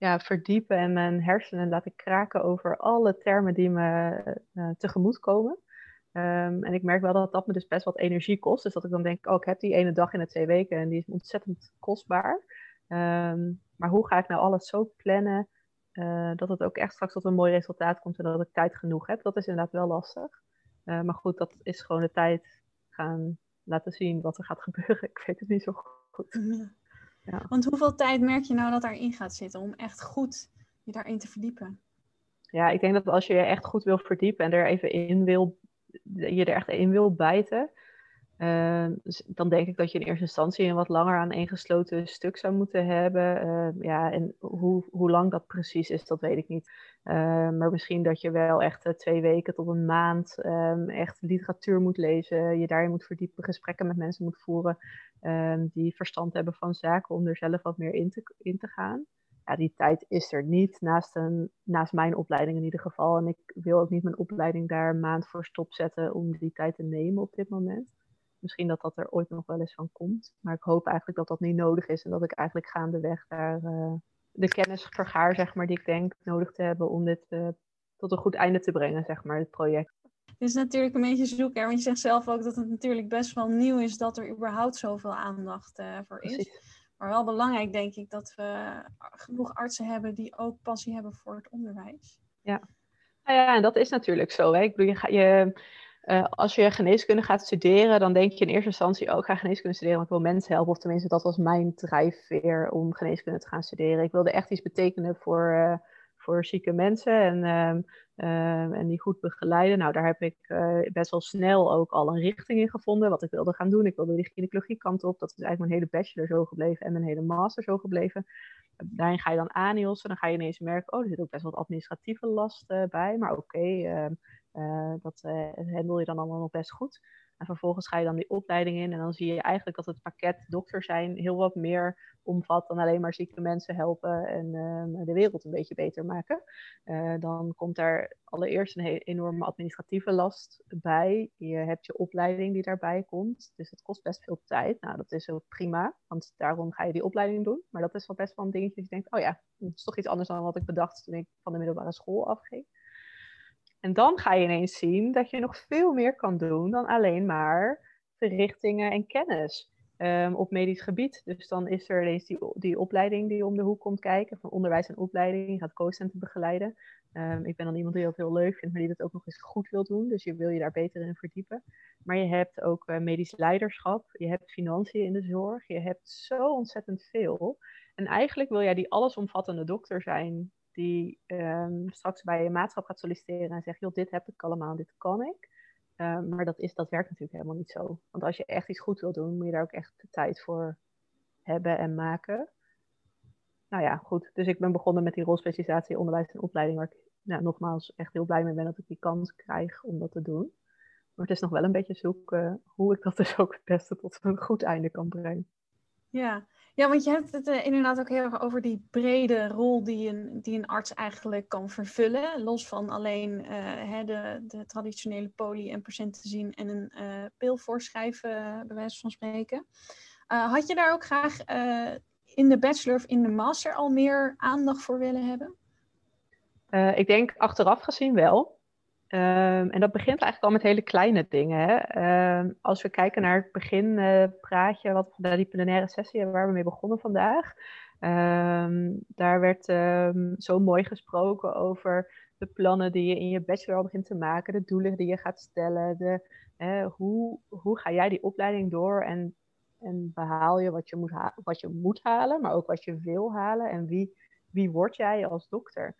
ja, verdiepen en mijn hersenen laten kraken over alle termen die me uh, tegemoet komen. Um, en ik merk wel dat dat me dus best wat energie kost. Dus dat ik dan denk, oh, ik heb die ene dag in de twee weken en die is ontzettend kostbaar. Um, maar hoe ga ik nou alles zo plannen uh, dat het ook echt straks tot een mooi resultaat komt en dat ik tijd genoeg heb? Dat is inderdaad wel lastig. Uh, maar goed, dat is gewoon de tijd gaan laten zien wat er gaat gebeuren. Ik weet het niet zo goed. Want hoeveel tijd merk je nou dat daarin gaat zitten om echt goed je daarin te verdiepen? Ja, ik denk dat als je je echt goed wil verdiepen en er even in wil, je er echt in wil bijten, Ehm, dus dan denk ik dat je in eerste instantie een wat langer aan één gesloten stuk zou moeten hebben. Ehm, ja, en hoe, hoe lang dat precies is, dat weet ik niet. Ehm, maar misschien dat je wel echt uh, twee weken tot een maand echt literatuur moet lezen, je daarin moet verdiepen, gesprekken met mensen moet voeren die verstand hebben van zaken om er zelf wat meer in te, in te gaan. Ja, die tijd is er niet, naast, een, naast mijn opleiding in ieder geval. En ik wil ook niet mijn opleiding daar een maand voor stopzetten om die tijd te nemen op dit moment misschien dat dat er ooit nog wel eens van komt. Maar ik hoop eigenlijk dat dat niet nodig is en dat ik eigenlijk gaandeweg daar uh, de kennis vergaar, zeg maar, die ik denk nodig te hebben om dit uh, tot een goed einde te brengen, zeg maar, het project. Het is natuurlijk een beetje zoeken, want je zegt zelf ook dat het natuurlijk best wel nieuw is dat er überhaupt zoveel aandacht uh, voor is. Precies. Maar wel belangrijk, denk ik, dat we genoeg artsen hebben die ook passie hebben voor het onderwijs. Ja, nou ja, en dat is natuurlijk zo. Hè? Ik bedoel, je, je uh, als je geneeskunde gaat studeren, dan denk je in eerste instantie ook, oh, ga geneeskunde studeren, want ik wil mensen helpen. Of tenminste, dat was mijn drijfveer om geneeskunde te gaan studeren. Ik wilde echt iets betekenen voor, uh, voor zieke mensen en, uh, en die goed begeleiden. Nou, daar heb ik best wel snel ook al een richting in gevonden, wat ik wilde gaan doen. Ik wilde die gynaecologie kant op. Dat is eigenlijk mijn hele bachelor zo gebleven en mijn hele master zo gebleven. Daarin ga je dan ANIOS en dan ga je ineens merken, oh, er zit ook best wat administratieve last bij, maar oké, okay, uh, dat uh, handel je dan allemaal nog best goed. En vervolgens ga je dan die opleiding in en dan zie je eigenlijk dat het pakket dokter zijn heel wat meer omvat dan alleen maar zieke mensen helpen en uh, de wereld een beetje beter maken. Uh, dan komt daar allereerst een enorme administratieve last bij. Je hebt je opleiding die daarbij komt, dus het kost best veel tijd. Nou, dat is ook prima, want daarom ga je die opleiding doen. Maar dat is wel best wel een dingetje dat je denkt, oh ja, dat is toch iets anders dan wat ik bedacht toen ik van de middelbare school afging. En dan ga je ineens zien dat je nog veel meer kan doen dan alleen maar verrichtingen en kennis um, op medisch gebied. Dus dan is er ineens die, opleiding die om de hoek komt kijken, van onderwijs en opleiding. Je gaat co-centen begeleiden. Um, ik ben dan iemand die dat heel leuk vindt, maar die dat ook nog eens goed wil doen. Dus je wil je daar beter in verdiepen. Maar je hebt ook uh, medisch leiderschap, je hebt financiën in de zorg, je hebt zo ontzettend veel. En eigenlijk wil jij die allesomvattende dokter zijn die um, straks bij je maatschap gaat solliciteren en zegt, joh, dit heb ik allemaal, dit kan ik. Um, maar dat, is, dat werkt natuurlijk helemaal niet zo. Want als je echt iets goed wil doen, moet je daar ook echt de tijd voor hebben en maken. Nou ja, goed. Dus ik ben begonnen met die rolspecialisatie onderwijs en opleiding, waar ik nou, nogmaals echt heel blij mee ben dat ik die kans krijg om dat te doen. Maar het is nog wel een beetje zoeken hoe ik dat dus ook het beste tot een goed einde kan brengen. Ja, ja, want je hebt het uh, inderdaad ook heel erg over die brede rol die een, die een arts eigenlijk kan vervullen. Los van alleen hè, de, de traditionele poli en patiënten zien en een uh, pil voorschrijven, bij wijze van spreken. had je daar ook graag in de bachelor of in de master al meer aandacht voor willen hebben? ik denk achteraf gezien wel. Um, en dat begint eigenlijk al met hele kleine dingen. Hè? Um, als we kijken naar het beginpraatje, uh, wat naar die plenaire sessie waar we mee begonnen vandaag. Um, daar werd zo mooi gesproken over de plannen die je in je bachelor al begint te maken, de doelen die je gaat stellen, de, hoe, hoe ga jij die opleiding door en, en behaal je wat je, moet wat je moet halen, maar ook wat je wil halen en wie, wie word jij als dokter?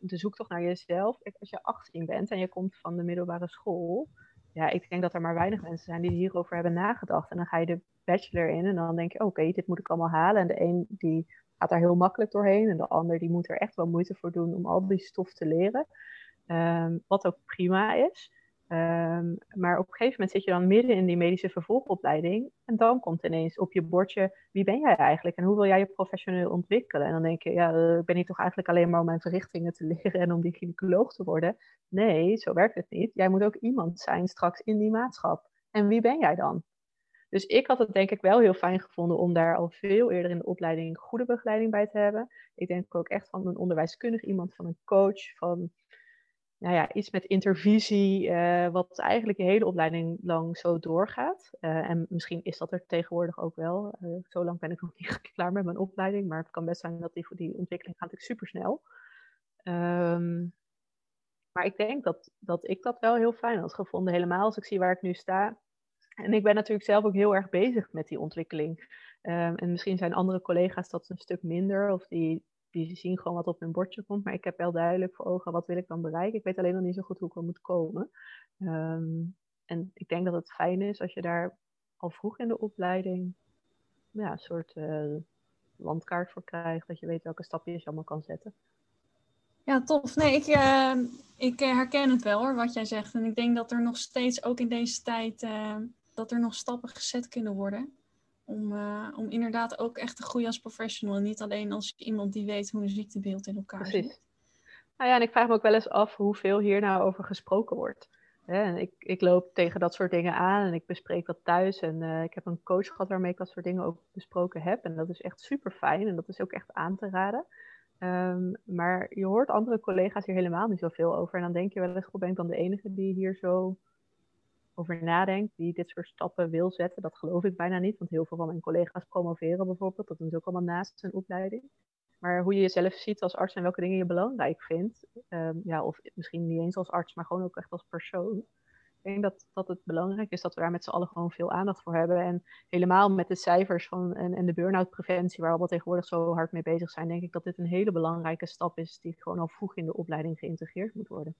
De zoektocht naar jezelf. Als je 18 bent en je komt van de middelbare school, ja, ik denk dat er maar weinig mensen zijn die hierover hebben nagedacht. En dan ga je de bachelor in en dan denk je, oké, dit moet ik allemaal halen. En de een die gaat daar heel makkelijk doorheen en de ander die moet er echt wel moeite voor doen om al die stof te leren. Um, wat ook prima is. Um, maar op een gegeven moment zit je dan midden in die medische vervolgopleiding. En dan komt ineens op je bordje: wie ben jij eigenlijk en hoe wil jij je professioneel ontwikkelen? En dan denk je: ja, ik ben hier toch eigenlijk alleen maar om mijn verrichtingen te leren en om die gynaecoloog te worden. Nee, zo werkt het niet. Jij moet ook iemand zijn straks in die maatschap. En wie ben jij dan? Dus ik had het denk ik wel heel fijn gevonden om daar al veel eerder in de opleiding goede begeleiding bij te hebben. Ik denk ook echt van een onderwijskundig iemand, van een coach, van nou ja, iets met intervisie, uh, wat eigenlijk je hele opleiding lang zo doorgaat. Uh, en misschien is dat er tegenwoordig ook wel. Uh, zo lang ben ik nog niet klaar met mijn opleiding, maar het kan best zijn dat die, die ontwikkeling gaat natuurlijk super snel. Um, maar ik denk dat, dat ik dat wel heel fijn had gevonden, helemaal als ik zie waar ik nu sta. En ik ben natuurlijk zelf ook heel erg bezig met die ontwikkeling. Um, en misschien zijn andere collega's dat een stuk minder, of die, die zien gewoon wat op hun bordje komt. Maar ik heb wel duidelijk voor ogen wat wil ik dan bereiken. Ik weet alleen nog niet zo goed hoe ik er moet komen. Um, en ik denk dat het fijn is als je daar al vroeg in de opleiding ja, een soort uh, landkaart voor krijgt. Dat je weet welke stapjes je allemaal kan zetten. Ja, tof. Nee, ik, uh, ik herken het wel hoor, wat jij zegt. En ik denk dat er nog steeds, ook in deze tijd, dat er nog stappen gezet kunnen worden. Om, uh, om inderdaad ook echt te groeien als professional. En niet alleen als iemand die weet hoe een ziektebeeld in elkaar Precies. zit. Nou ja, en ik vraag me ook wel eens af hoeveel hier nou over gesproken wordt. En ik, ik loop tegen dat soort dingen aan en ik bespreek dat thuis. En uh, ik heb een coach gehad waarmee ik dat soort dingen ook besproken heb. En dat is echt super fijn en dat is ook echt aan te raden. Um, maar je hoort andere collega's hier helemaal niet zoveel over. En dan denk je wel eens, ben ik dan de enige die hier zo over nadenkt, die dit soort stappen wil zetten? Dat geloof ik bijna niet, want heel veel van mijn collega's promoveren bijvoorbeeld. Dat doen ze ook allemaal naast hun opleiding. Maar hoe je jezelf ziet als arts en welke dingen je belangrijk vindt, um, ja, of misschien niet eens als arts, maar gewoon ook echt als persoon. Ik denk dat, dat het belangrijk is dat we daar met z'n allen gewoon veel aandacht voor hebben. En helemaal met de cijfers van, en, en de burn-out preventie, waar we tegenwoordig zo hard mee bezig zijn, denk ik dat dit een hele belangrijke stap is die gewoon al vroeg in de opleiding geïntegreerd moet worden.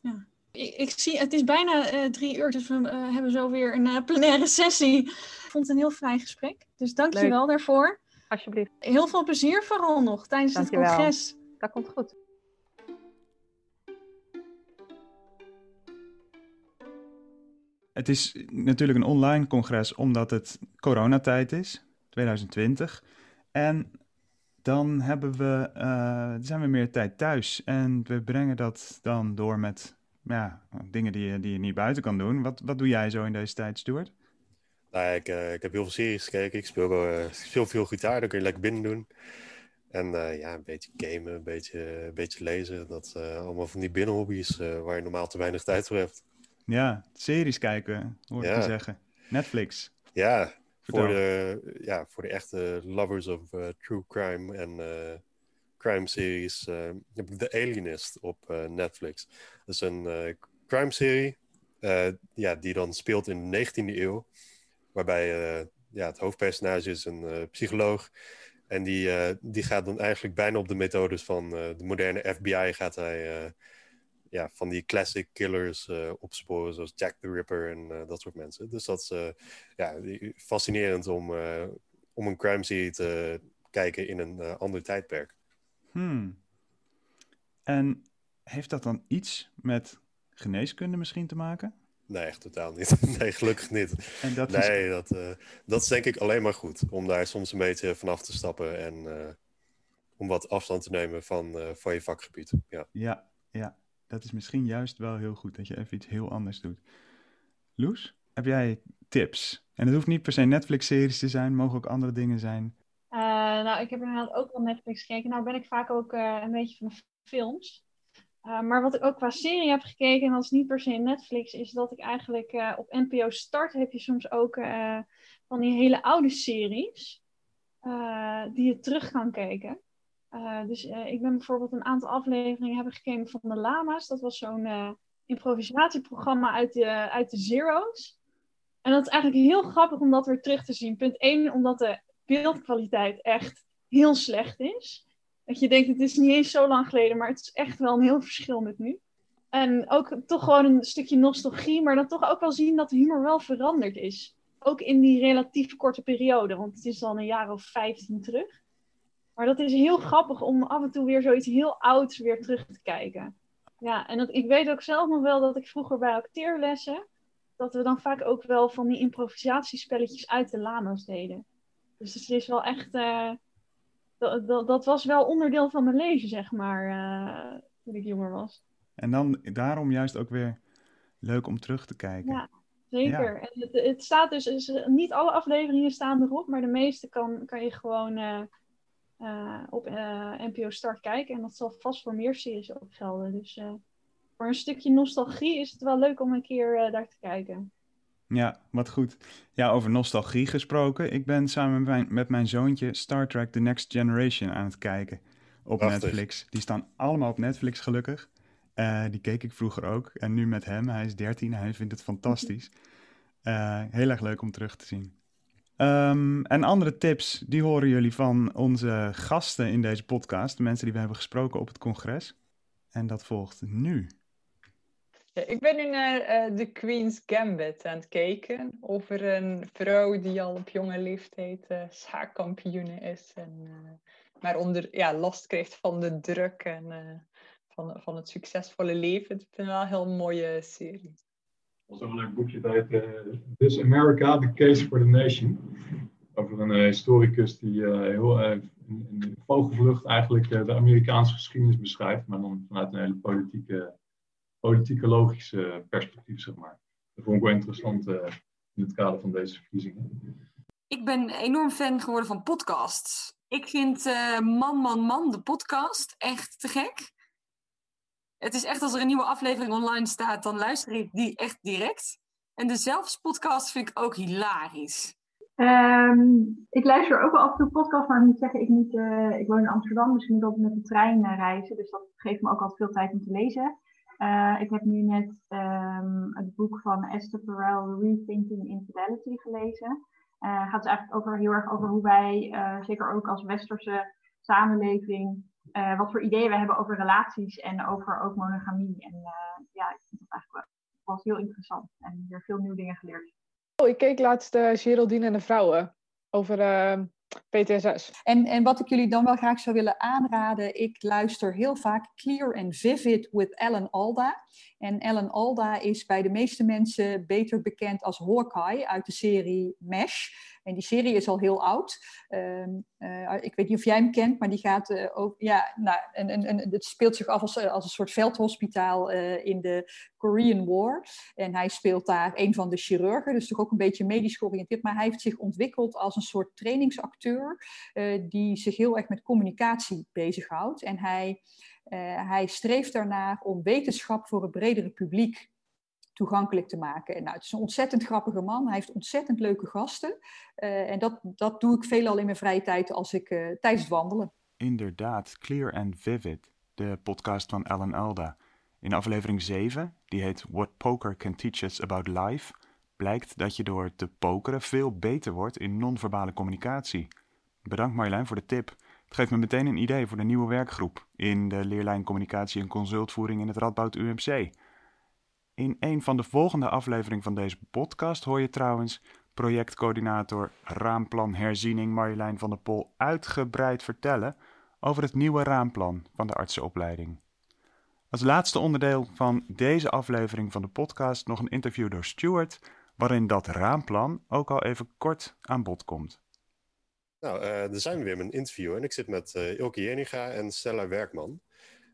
Ja. Ik, ik zie, het is bijna uh, drie uur, dus we uh, hebben zo weer een uh, plenaire sessie. Ik vond het een heel fijn gesprek, dus dank je wel daarvoor. Alsjeblieft. Heel veel plezier vooral nog tijdens dank het congres. Dat komt goed. Het is natuurlijk een online congres omdat het coronatijd is, 2020. En dan hebben we, uh, zijn we meer tijd thuis en we brengen dat dan door met ja, dingen die je, die je niet buiten kan doen. Wat, wat doe jij zo in deze tijd, Stuart? Nou, ik, uh, ik heb heel veel series gekeken. Ik speel, uh, ik speel veel gitaar, dat kun je lekker binnen doen. En uh, ja, een beetje gamen, een beetje, een beetje lezen. Dat allemaal van die binnenhobby's waar je normaal te weinig tijd voor hebt. Ja, series kijken, hoor Ja. ik te zeggen. Netflix. Ja, Vertel. voor de, ja, voor de echte lovers of true crime en crime series ik The Alienist op uh, Netflix. Dat is een uh, crime serie ja, die dan speelt in de 19e eeuw. Waarbij ja, het hoofdpersonage is een psycholoog. En die, die gaat dan eigenlijk bijna op de methodes van de moderne FBI gaat hij ja, van die classic killers opsporen, zoals Jack the Ripper en dat soort mensen. Dus dat is ja, fascinerend om, om een crime serie te kijken in een ander tijdperk. Hmm. En heeft dat dan iets met geneeskunde misschien te maken? Nee, echt totaal niet. nee, gelukkig niet. En dat nee, is... dat, uh, dat is denk ik alleen maar goed. Om daar soms een beetje vanaf te stappen en uh, om wat afstand te nemen van, uh, van je vakgebied. Ja. ja, ja, dat is misschien juist wel heel goed dat je even iets heel anders doet. Loes, heb jij tips? En het hoeft niet per se Netflix-series te zijn, mogen ook andere dingen zijn. Uh, nou, ik heb inderdaad ook wel Netflix gekeken. Nou ben ik vaak ook uh, een beetje van films. Uh, maar wat ik ook qua serie heb gekeken, en dat is niet per se Netflix, is dat ik eigenlijk op NPO Start heb je soms ook van die hele oude series die je terug kan kijken. dus ik ben bijvoorbeeld een aantal afleveringen hebben gekeken van de Lama's. Dat was zo'n improvisatieprogramma uit de, uit de Zero's. En dat is eigenlijk heel grappig om dat weer terug te zien. Punt 1, omdat de beeldkwaliteit echt heel slecht is. Dat je denkt, het is niet eens zo lang geleden, maar het is echt wel een heel verschil met nu. En ook toch gewoon een stukje nostalgie, maar dan toch ook wel zien dat humor wel veranderd is. Ook in die relatief korte periode, want het is dan een jaar of 15 terug. Maar dat is heel grappig om af en toe weer zoiets heel ouds weer terug te kijken. Ja, en dat, ik weet ook zelf nog wel dat ik vroeger bij acteerlessen, dat we dan vaak ook wel van die improvisatiespelletjes uit de lama's deden. Dus het is wel echt... Uh, dat, dat, dat, was wel onderdeel van mijn leven, zeg maar, uh, toen ik jonger was. En dan daarom juist ook weer leuk om terug te kijken. Ja, zeker. Ja. En het, het, staat dus, dus, niet alle afleveringen staan erop, maar de meeste kan, kan je gewoon uh, op NPO Start kijken. En dat zal vast voor meer series ook gelden. Dus voor een stukje nostalgie is het wel leuk om een keer daar te kijken. Ja, wat goed. Ja, over nostalgie gesproken. Ik ben samen met mijn, met mijn zoontje Star Trek The Next Generation aan het kijken op Prachtig. Netflix. Die staan allemaal op Netflix gelukkig. Uh, die keek ik vroeger ook. En nu met hem. Hij is 13 en hij vindt het fantastisch. Uh, heel erg leuk om terug te zien. Um, en andere tips, die horen jullie van onze gasten in deze podcast. De mensen die we hebben gesproken op het congres. En dat volgt nu. Ja, ik ben nu naar The Queen's Gambit aan het kijken. Over een vrouw die al op jonge leeftijd uh, schaakkampioene is. En, maar onder ja, last krijgt van de druk en van, van het succesvolle leven. Ik vind het wel een heel mooie serie. Er was een leuk boekje dat heet This America, The Case for the Nation. Over een historicus die heel in, in vogelvlucht eigenlijk de Amerikaanse geschiedenis beschrijft. Maar dan vanuit een hele politieke politieke logische perspectief, zeg maar. Dat vond ik wel interessant uh, in het kader van deze verkiezingen. Ik ben enorm fan geworden van podcasts. Ik vind uh, Man, Man, Man, de podcast, echt te gek. Het is echt als er een nieuwe aflevering online staat, dan luister ik die echt direct. En de Zelfs podcast vind ik ook hilarisch. Um, ik luister ook wel af en toe podcast, maar ik moet zeggen, ik, niet, uh, ik woon in Amsterdam, dus ik moet altijd met de trein reizen. Dus dat geeft me ook altijd veel tijd om te lezen. Uh, ik heb nu net um, het boek van Esther Perel, Rethinking Infidelity, gelezen. Uh, gaat dus eigenlijk over, heel erg over hoe wij, uh, zeker ook als westerse samenleving, wat voor ideeën we hebben over relaties en over ook monogamie. En ja, ik vind het eigenlijk wel, was heel interessant en weer veel nieuwe dingen geleerd. Oh, ik keek laatst Geraldine en de Vrouwen over PTSS. En, en wat ik jullie dan wel graag zou willen aanraden, ik luister heel vaak Clear and Vivid with Ellen Alda. En Ellen Alda is bij de meeste mensen beter bekend als Hawkeye uit de serie MASH. En die serie is al heel oud. Uh, uh, ik weet niet of jij hem kent, maar die gaat uh, ook. Ja, nou, en, en, en het speelt zich af als, als een soort veldhospitaal in de Korean War. En hij speelt daar een van de chirurgen, dus toch ook een beetje medisch georiënteerd. Maar hij heeft zich ontwikkeld als een soort trainingsacteur, die zich heel erg met communicatie bezighoudt. En hij. Hij streeft daarnaar om wetenschap voor het bredere publiek toegankelijk te maken. En nou, het is een ontzettend grappige man. Hij heeft ontzettend leuke gasten. Uh, en dat, dat doe ik veelal in mijn vrije tijd als ik, uh, tijdens het wandelen. Inderdaad, Clear and Vivid, de podcast van Alan Alda. In aflevering 7, die heet What Poker Can Teach Us About Life, blijkt dat je door te pokeren veel beter wordt in non-verbale communicatie. Bedankt Marjolein voor de tip. Het geeft me meteen een idee voor de nieuwe werkgroep in de leerlijn Communicatie en Consultvoering in het Radboud UMC. In een van de volgende afleveringen van deze podcast hoor je trouwens projectcoördinator Raamplan Herziening Marjolein van der Pol uitgebreid vertellen over het nieuwe raamplan van de artsenopleiding. Als laatste onderdeel van deze aflevering van de podcast nog een interview door Stuart, waarin dat raamplan ook al even kort aan bod komt. Nou, uh, er zijn we weer met een interview en ik zit met uh, Ilke Jeninga en Stella Werkman.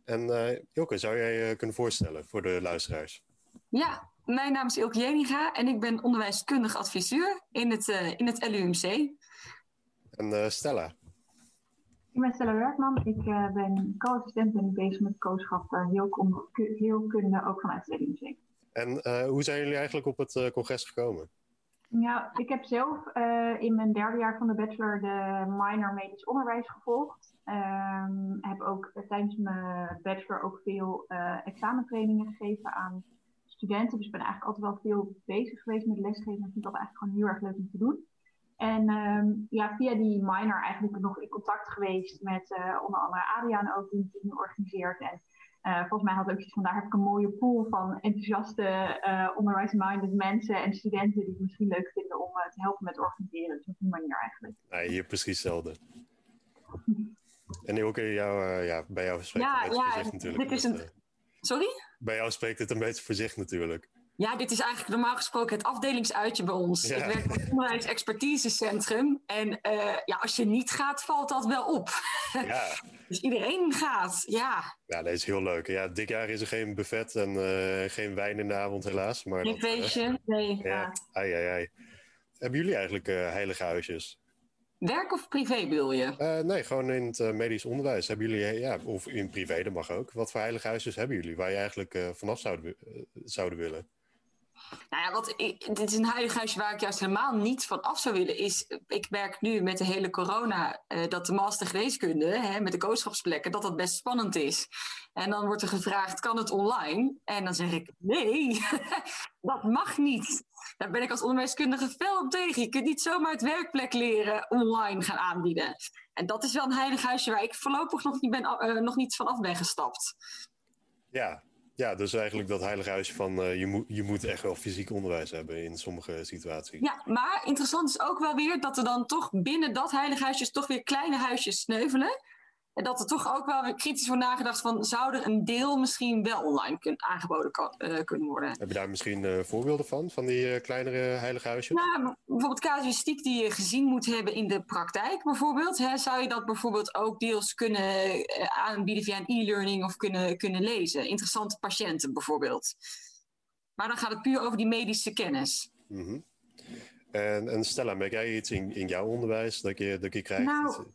En uh, Ilke, zou jij je kunnen voorstellen voor de luisteraars? Ja, mijn naam is Ilke Jeninga en ik ben onderwijskundig adviseur in het, uh, in het LUMC. En uh, Stella? Ik ben Stella Werkman. Ik uh, ben co-assistent en bezig met coachschap heel, heel kunde ook vanuit het LUMC. En hoe zijn jullie eigenlijk op het congres gekomen? Ja, ik heb zelf in mijn derde jaar van de bachelor de minor medisch onderwijs gevolgd. Um, heb ook tijdens mijn bachelor ook veel examentrainingen gegeven aan studenten. Dus ik ben eigenlijk altijd wel veel bezig geweest met lesgeven. Ik vind dat eigenlijk gewoon heel erg leuk om te doen. En um, ja, via die minor eigenlijk nog in contact geweest met uh, onder andere Adriaan ook, die het organiseert. En uh, volgens mij had ook zoiets van, daar heb ik een mooie pool van enthousiaste uh, onderwijsminded mensen en studenten die het misschien leuk vinden om te helpen met organiseren. Dus op die manier eigenlijk. Nee, hier precies hetzelfde. en ook jou, ja, bij jou spreekt ja, het ja, natuurlijk. Dit is een... Sorry? Bij jou spreekt het een beetje voor zich natuurlijk. Ja, dit is eigenlijk normaal gesproken het afdelingsuitje bij ons. Ja. Ik werk bij het onderwijsexpertisecentrum. En uh, ja, als je niet gaat, valt dat wel op. Ja. dus iedereen gaat, ja. Ja, dat is heel leuk. Ja, dit jaar is er geen buffet en uh, geen wijn in de avond helaas. Maar geen feestje, uh, nee. Ja. Ai, ai, ai. Hebben jullie eigenlijk heilige huisjes? Werk of privé bedoel je? Nee, gewoon in het medisch onderwijs. Hebben jullie, ja, of in privé, dat mag ook. Wat voor heilige huisjes hebben jullie waar je eigenlijk vanaf zouden, zouden willen? Nou ja, wat dit is een heilig huisje waar ik juist helemaal niet van af zou willen. Is, ik merk nu met de hele corona dat de master geneeskunde, hè, met de coachschapsplekken, dat dat best spannend is. En dan wordt er gevraagd, kan het online? En dan zeg ik, nee, dat mag niet. Daar ben ik als onderwijskundige fel op tegen. Je kunt niet zomaar het werkplek leren online gaan aanbieden. En dat is wel een heilig huisje waar ik voorlopig nog niet, ben, uh, nog niet van af ben gestapt. Ja, Ja, dus eigenlijk dat heilige huisje van uh, je, moet, je moet echt wel fysiek onderwijs hebben in sommige situaties. Ja, maar interessant is ook wel weer dat er dan toch binnen dat heilige huisje toch weer kleine huisjes sneuvelen. En dat er toch ook wel weer kritisch wordt nagedacht van zou er een deel misschien wel online kun, aangeboden kan, uh, kunnen worden. Heb je daar misschien uh, voorbeelden van, van die uh, kleinere heilige huisjes? Nou, bijvoorbeeld casuïstiek die je gezien moet hebben in de praktijk bijvoorbeeld. Hè, zou je dat bijvoorbeeld ook deels kunnen aanbieden via een e-learning of kunnen, kunnen lezen? Interessante patiënten bijvoorbeeld. Maar dan gaat het puur over die medische kennis. Mm -hmm. en, en Stella, merk jij iets in, in jouw onderwijs dat je, dat je krijgt? Nou,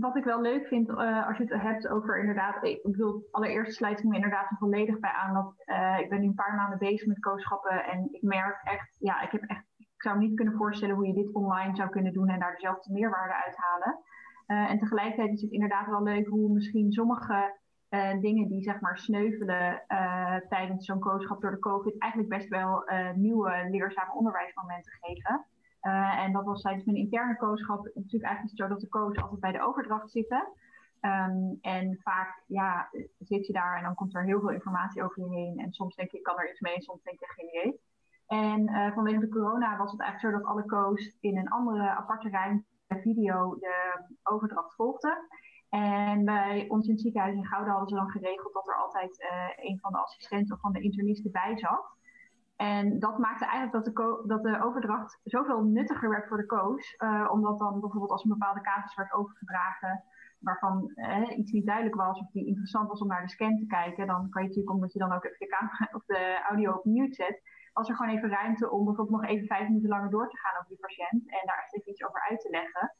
wat ik wel leuk vind, uh, als je het hebt over inderdaad, ik bedoel, allereerst sluit ik me inderdaad er volledig bij aan dat uh, ik ben nu een paar maanden bezig met kooschappen en ik merk echt, ja, ik heb echt, ik zou me niet kunnen voorstellen hoe je dit online zou kunnen doen en daar dezelfde meerwaarde uithalen. Uh, en tegelijkertijd is het inderdaad wel leuk hoe misschien sommige dingen die zeg maar sneuvelen tijdens zo'n kooschap door de COVID eigenlijk best wel nieuwe leerzame onderwijsmomenten geven. Uh, en dat was tijdens mijn interne kooschap natuurlijk eigenlijk zo dat de coach altijd bij de overdracht zitten. Um, en vaak ja, zit je daar en dan komt er heel veel informatie over je heen. En soms denk je, ik kan er iets mee, soms denk je, geen idee. En uh, vanwege de corona was het eigenlijk zo dat alle coaches in een andere aparte ruimte video de overdracht volgden. En bij ons in het ziekenhuis in Gouda hadden ze dan geregeld dat er altijd uh, een van de assistenten of van de internisten bij zat. En dat maakte eigenlijk dat de, dat de overdracht zoveel nuttiger werd voor de coach. Uh, omdat dan bijvoorbeeld als een bepaalde casus werd overgedragen waarvan uh, iets niet duidelijk was of die interessant was om naar de scan te kijken, dan kan je natuurlijk, omdat je dan ook even de, camera, of de audio op mute zet, was er gewoon even ruimte om bijvoorbeeld nog even vijf minuten langer door te gaan over die patiënt en daar echt even iets over uit te leggen.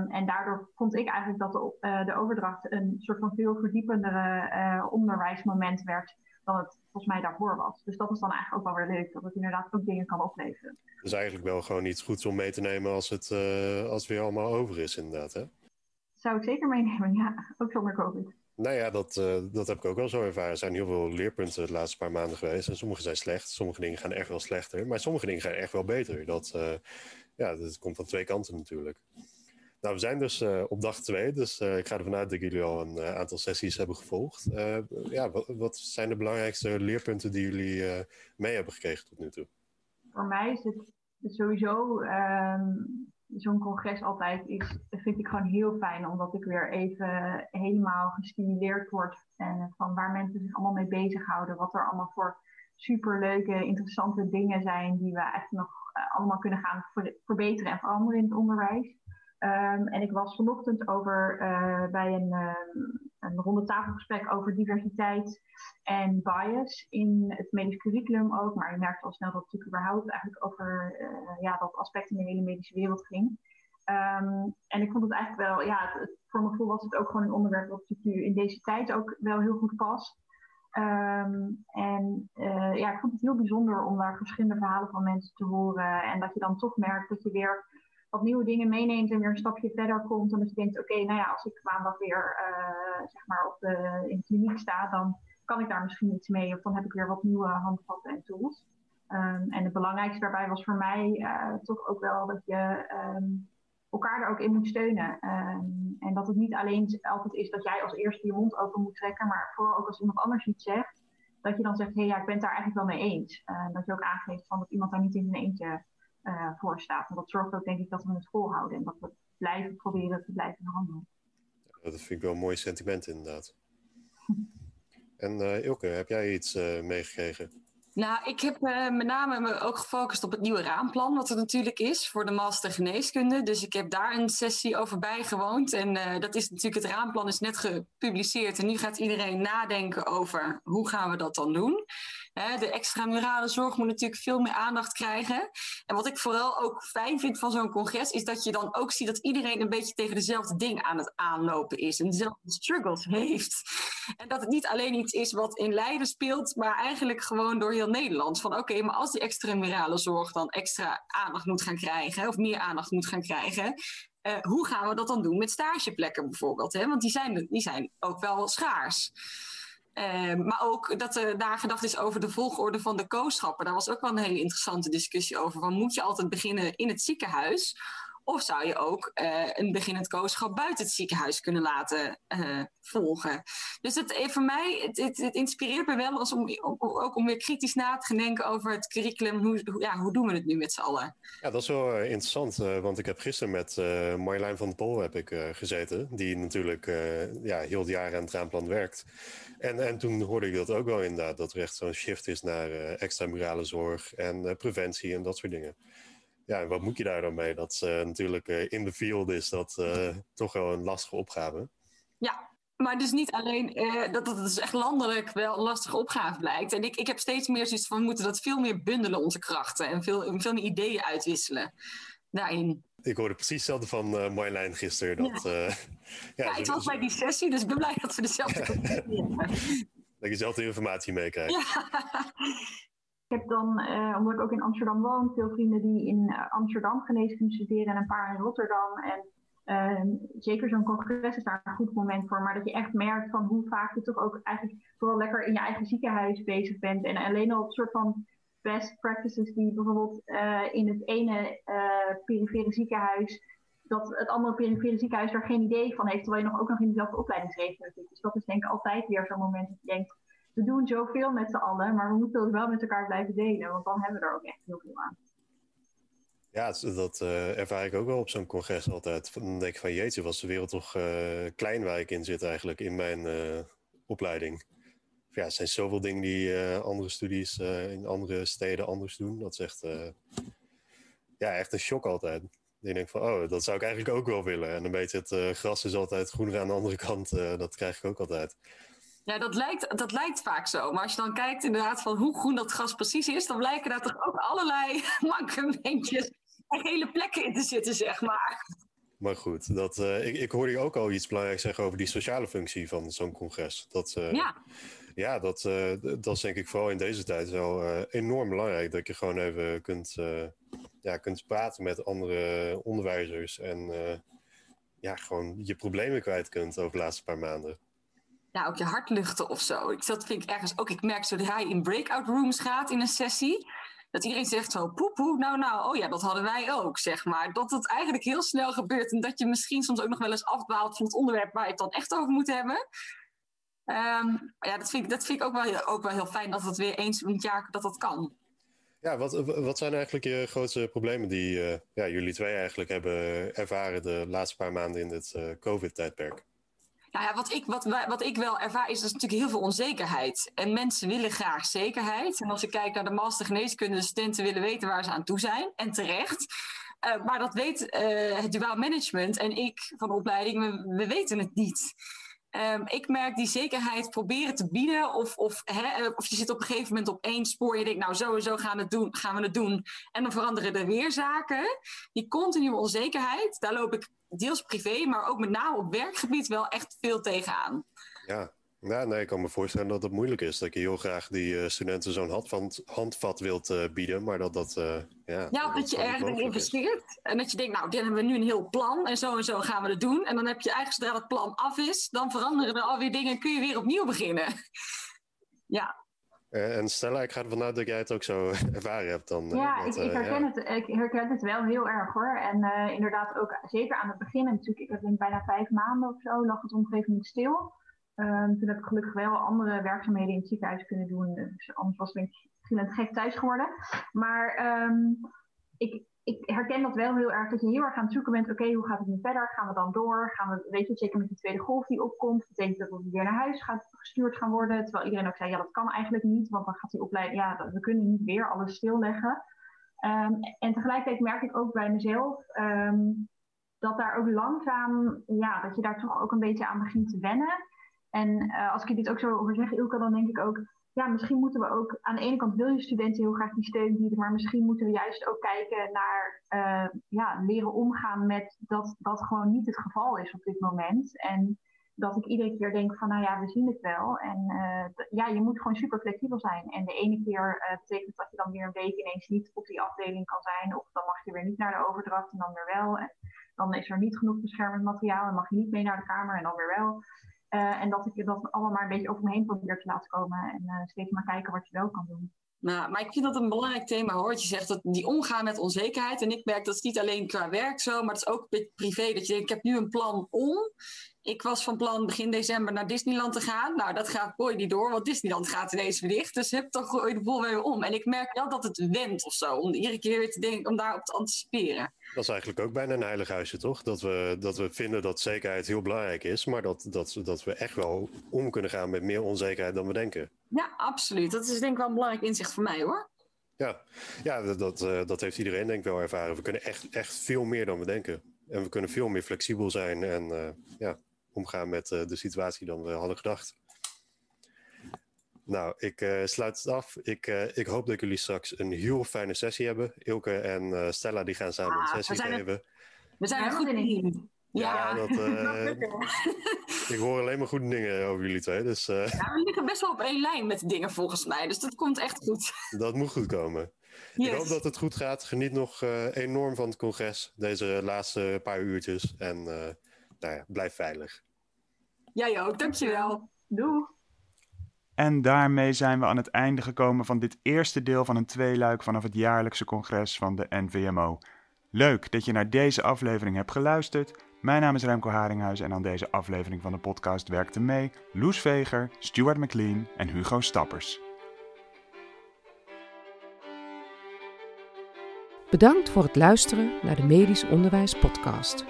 Um, en daardoor vond ik eigenlijk dat de, uh, de overdracht een soort van veel verdiependere onderwijsmoment werd dan het volgens mij daarvoor was. Dus dat is dan eigenlijk ook wel weer leuk, dat het inderdaad ook dingen kan opleveren. Dus eigenlijk wel gewoon iets goeds om mee te nemen als het, uh, als het weer allemaal over is, inderdaad. Hè? Zou ik zeker meenemen, ja. Ook zonder COVID. Nou ja, dat, dat heb ik ook wel zo ervaren. Er zijn heel veel leerpunten de laatste paar maanden geweest. En sommige zijn slecht, sommige dingen gaan echt wel slechter. Maar sommige dingen gaan echt wel beter. Dat, ja, dat komt van twee kanten natuurlijk. Nou, we zijn dus uh, op dag twee, dus uh, ik ga ervan uit dat jullie al een uh, aantal sessies hebben gevolgd. ja, wat, zijn de belangrijkste leerpunten die jullie mee hebben gekregen tot nu toe? Voor mij is het sowieso um, zo'n congres altijd is, vind ik gewoon heel fijn, omdat ik weer even helemaal gestimuleerd word en van waar mensen zich allemaal mee bezighouden, wat er allemaal voor superleuke, interessante dingen zijn die we echt nog allemaal kunnen gaan ver verbeteren en veranderen in het onderwijs. Um, en ik was vanochtend over, uh, bij een, um, een ronde tafelgesprek over diversiteit en bias in het medisch curriculum ook. Maar je merkt al snel dat het überhaupt eigenlijk over uh, ja, dat aspect in de hele medische wereld ging. Um, en ik vond het eigenlijk wel, ja, het, voor mijn gevoel was het ook gewoon een onderwerp wat natuurlijk in deze tijd ook wel heel goed past. En uh, ja, ik vond het heel bijzonder om daar verschillende verhalen van mensen te horen. En dat je dan toch merkt dat je weer wat nieuwe dingen meeneemt en weer een stapje verder komt. En dat je denkt, oké, nou ja, als ik maandag weer uh, zeg maar op de, in de kliniek sta, dan kan ik daar misschien iets mee. Of dan heb ik weer wat nieuwe handvatten en tools. Um, en het belangrijkste daarbij was voor mij uh, toch ook wel dat je um, elkaar er ook in moet steunen. Um, en dat het niet alleen altijd is dat jij als eerste je mond open moet trekken, maar vooral ook als iemand anders iets zegt, dat je dan zegt, hé hey, ja, ik ben het daar eigenlijk wel mee eens. Dat je ook aangeeft van dat iemand daar niet in zijn eentje uh, voor staat. En dat zorgt ook denk ik dat we het volhouden en dat we blijven proberen te blijven handelen. Ja, dat vind ik wel een mooi sentiment inderdaad. en uh, Ilke, heb jij iets uh, meegekregen? Nou, ik heb uh, met name me ook gefocust op het nieuwe raamplan, wat er natuurlijk is voor de master geneeskunde. Dus ik heb daar een sessie over bijgewoond. En uh, dat is natuurlijk, het raamplan is net gepubliceerd. En nu gaat iedereen nadenken over hoe gaan we dat dan doen. Hè, de extramurale zorg moet natuurlijk veel meer aandacht krijgen. En wat ik vooral ook fijn vind van zo'n congres, is dat je dan ook ziet dat iedereen een beetje tegen dezelfde dingen aan het aanlopen is. En dezelfde struggles heeft. En dat het niet alleen iets is wat in Leiden speelt, maar eigenlijk gewoon door heel Nederland. Van oké, maar als die extramurale zorg dan extra aandacht moet gaan krijgen, of meer aandacht moet gaan krijgen, uh, hoe gaan we dat dan doen met stageplekken bijvoorbeeld? Hè? Want die zijn, die zijn ook wel schaars. Uh, maar ook dat er daar gedacht is over de volgorde van de kooschappen. Daar was ook wel een hele interessante discussie over. Van, moet je altijd beginnen in het ziekenhuis? Of zou je ook eh, een beginnend kooschap buiten het ziekenhuis kunnen laten eh, volgen? Dus het, eh, voor mij, het, het, inspireert me wel om, ook om weer kritisch na te denken over het curriculum. Hoe, ja, hoe doen we het nu met z'n allen? Ja, dat is wel interessant, want ik heb gisteren met Marjolein van der Pol heb ik, gezeten, die natuurlijk ja, heel het jaar aan het raadplan werkt. En, en toen hoorde ik dat ook wel inderdaad, dat er echt zo'n shift is naar extramurale zorg en preventie en dat soort dingen. Ja, en wat moet je daar dan mee? Dat eh, natuurlijk eh, in de field is dat eh, toch wel een lastige opgave. Ja, maar dus niet alleen eh, dat het dus echt landelijk wel een lastige opgave blijkt. En ik, ik heb steeds meer zoiets van we moeten dat veel meer bundelen, onze krachten. En veel, veel meer ideeën uitwisselen daarin. Ik hoorde precies hetzelfde van eh Marjolein gisteren. Dat, Ja. ja, Ja, ik was bij die sessie, dus ik ben blij dat we dezelfde hebben. dat je zelf de informatie meekrijgt. Ja. Heb dan, eh, omdat ik ook in Amsterdam woon, veel vrienden die in eh, Amsterdam geneeskunde studeren en een paar in Rotterdam. En eh, zeker zo'n congres is daar een goed moment voor. Maar dat je echt merkt van hoe vaak je toch ook eigenlijk vooral lekker in je eigen ziekenhuis bezig bent. En alleen al op soort van best practices die bijvoorbeeld eh, in het ene eh perifere ziekenhuis, dat het andere perifere ziekenhuis daar geen idee van heeft, terwijl je nog ook nog in dezelfde opleidingsregio zit. Dus dat is denk ik altijd weer zo'n moment dat je denkt, we doen zoveel met z'n allen, maar we moeten het wel met elkaar blijven delen, want dan hebben we er ook echt heel veel aan. Ja, het- dat eh, ervaar ik ook wel op zo'n congres altijd. Dan denk ik van jeetje, was de wereld toch eh, klein waar ik in zit eigenlijk in mijn eh, opleiding. Ja, er zijn zoveel dingen die andere studies in andere steden anders doen. Dat is echt, ja, echt een shock altijd. Je denkt van, oh, dat zou ik eigenlijk ook wel willen. En een beetje het eh, gras is altijd groener aan de andere kant. dat krijg ik ook altijd. Ja, dat lijkt, dat lijkt vaak zo. Maar als je dan kijkt inderdaad van hoe groen dat gras precies is, dan blijken daar toch ook allerlei mankementjes en hele plekken in te zitten, zeg maar. Maar goed, dat, eh, ik, ik hoorde je ook al iets belangrijks zeggen over die sociale functie van zo'n congres. Dat, eh, Ja. Ja, dat, eh, dat is denk ik vooral in deze tijd wel enorm belangrijk. Dat je gewoon even kunt, ja, kunt praten met andere onderwijzers. En ja, gewoon je problemen kwijt kunt over de laatste paar maanden. Ja, ook je hart luchten of zo. Ik, dat vind ik ergens ook. Ik merk zodra je in breakout rooms gaat in een sessie, dat iedereen zegt zo, poepoe, nou nou, oh ja, dat hadden wij ook, zeg maar. Dat het eigenlijk heel snel gebeurt en dat je misschien soms ook nog wel eens afdwaalt van het onderwerp waar je het dan echt over moet hebben. Maar ja, dat vind ik, dat vind ik ook, wel, ook wel heel fijn dat het weer eens in het jaar dat dat kan. Ja, wat, wat zijn eigenlijk je grootste problemen die eh, ja, jullie twee eigenlijk hebben ervaren de laatste paar maanden in dit eh, COVID-tijdperk? Nou ja, wat ik, wat, wat ik wel ervaar is, dat is natuurlijk heel veel onzekerheid. En mensen willen graag zekerheid. En als ik kijk naar de master geneeskunde, de studenten willen weten waar ze aan toe zijn. En terecht. Eh, maar dat weet eh, het duaal management en ik van de opleiding, we weten het niet. Ehm, ik merk die zekerheid proberen te bieden. Of, of, hè, eh, of je zit op een gegeven moment op één spoor. Je denkt, nou sowieso gaan, doen, gaan we het doen. En dan veranderen er weer zaken. Die continue onzekerheid, daar loop ik deels privé, maar ook met name op werkgebied wel echt veel tegenaan. Ja, ja nee, ik kan me voorstellen dat het moeilijk is. Dat je heel graag die eh, studenten zo'n handvat, handvat wilt eh, bieden, maar dat dat... eh, ja, Ja, dat je in is. investeert. En dat je denkt, nou, dit hebben we nu een heel plan. En zo en zo gaan we het doen. En dan heb je eigenlijk, zodra het plan af is, dan veranderen er alweer dingen en kun je weer opnieuw beginnen. Ja, Eh, en Stella, ik ga ervan uit dat jij het ook zo ervaren hebt dan. hè? Ja, Dat, ik, ik, herken ja. het, ik herken het wel heel erg hoor. En eh, inderdaad ook zeker aan het begin natuurlijk. Ik heb in bijna vijf maanden of zo lag het op een gegeven moment stil. Ehm, toen heb ik gelukkig wel andere werkzaamheden in het ziekenhuis kunnen doen. Dus anders was ik misschien gek thuis geworden. Maar ehm, ik, ik herken dat wel heel erg. Dat je heel erg aan het zoeken bent. Oké, hoe gaat het nu verder? Gaan we dan door? Gaan we, weet je, zeker met die tweede golf die opkomt. Betekent dat we weer naar huis gaat, gestuurd gaan worden? Terwijl iedereen ook zei, ja dat kan eigenlijk niet. Want dan gaat die opleiding, ja we kunnen niet weer alles stilleggen. Ehm, en tegelijkertijd merk ik ook bij mezelf dat daar ook langzaam, ja, dat je daar toch ook een beetje aan begint te wennen. En eh, als ik dit ook zo hoor zeggen, Ilke, dan denk ik ook, ja, misschien moeten we ook, aan de ene kant wil je studenten heel graag die steun bieden, maar misschien moeten we juist ook kijken naar, eh, ja, leren omgaan met dat dat gewoon niet het geval is op dit moment. En dat ik iedere keer denk van, nou ja, we zien het wel. En eh, ja, je moet gewoon super flexibel zijn. En de ene keer betekent dat je dan weer een week ineens niet op die afdeling kan zijn. Of dan mag je weer niet naar de overdracht en dan weer wel. En dan is er niet genoeg beschermend materiaal en mag je niet mee naar de kamer en dan weer wel. Eh, en dat ik dat allemaal maar een beetje over me heen probeer te laten komen. En eh, steeds maar kijken wat je wel kan doen. Nou, maar ik vind dat een belangrijk thema hoor. Je zegt dat die omgaan met onzekerheid. En ik merk dat is niet alleen qua werk zo, maar het is ook privé. Dat je denkt, ik heb nu een plan om. Ik was van plan begin december naar Disneyland te gaan. Nou, dat gaat mooi niet door, want Disneyland gaat ineens weer dicht. Dus heb toch gooi de boel weer om. En ik merk wel dat het wendt of zo. Om iedere keer weer te denken, om daarop te anticiperen. Dat is eigenlijk ook bijna een heilig huisje, toch? Dat we, dat we vinden dat zekerheid heel belangrijk is, maar dat, dat, dat we echt wel om kunnen gaan met meer onzekerheid dan we denken. Ja, absoluut. Dat is denk ik wel een belangrijk inzicht voor mij hoor. Ja, ja dat, dat, eh, dat heeft iedereen denk ik wel ervaren. We kunnen echt, echt veel meer dan we denken. En we kunnen veel meer flexibel zijn en uh, ja, omgaan met uh, de situatie dan we hadden gedacht. Nou, ik uh, sluit het af. Ik, uh, ik hoop dat jullie straks een heel fijne sessie hebben. Ilke en Stella die gaan samen ah, een sessie geven. we zijn er goed in. Ja, ja. Dat, ik hoor alleen maar goede dingen over jullie twee. Dus, ja, we liggen best wel op één lijn met de dingen volgens mij. Dus dat komt echt goed. Dat moet goed komen. Yes. Ik hoop dat het goed gaat. Geniet nog enorm van het congres. Deze laatste paar uurtjes. En nou ja, blijf veilig. Jij ook, dankjewel. Doei. En daarmee zijn we aan het einde gekomen van dit eerste deel van een tweeluik vanaf het jaarlijkse congres van de NVMO. Leuk dat je naar deze aflevering hebt geluisterd. Mijn naam is Remco Haringhuis en aan deze aflevering van de podcast werkten mee Loes Veger, Stuart McLean en Hugo Stappers. Bedankt voor het luisteren naar de Medisch Onderwijs Podcast.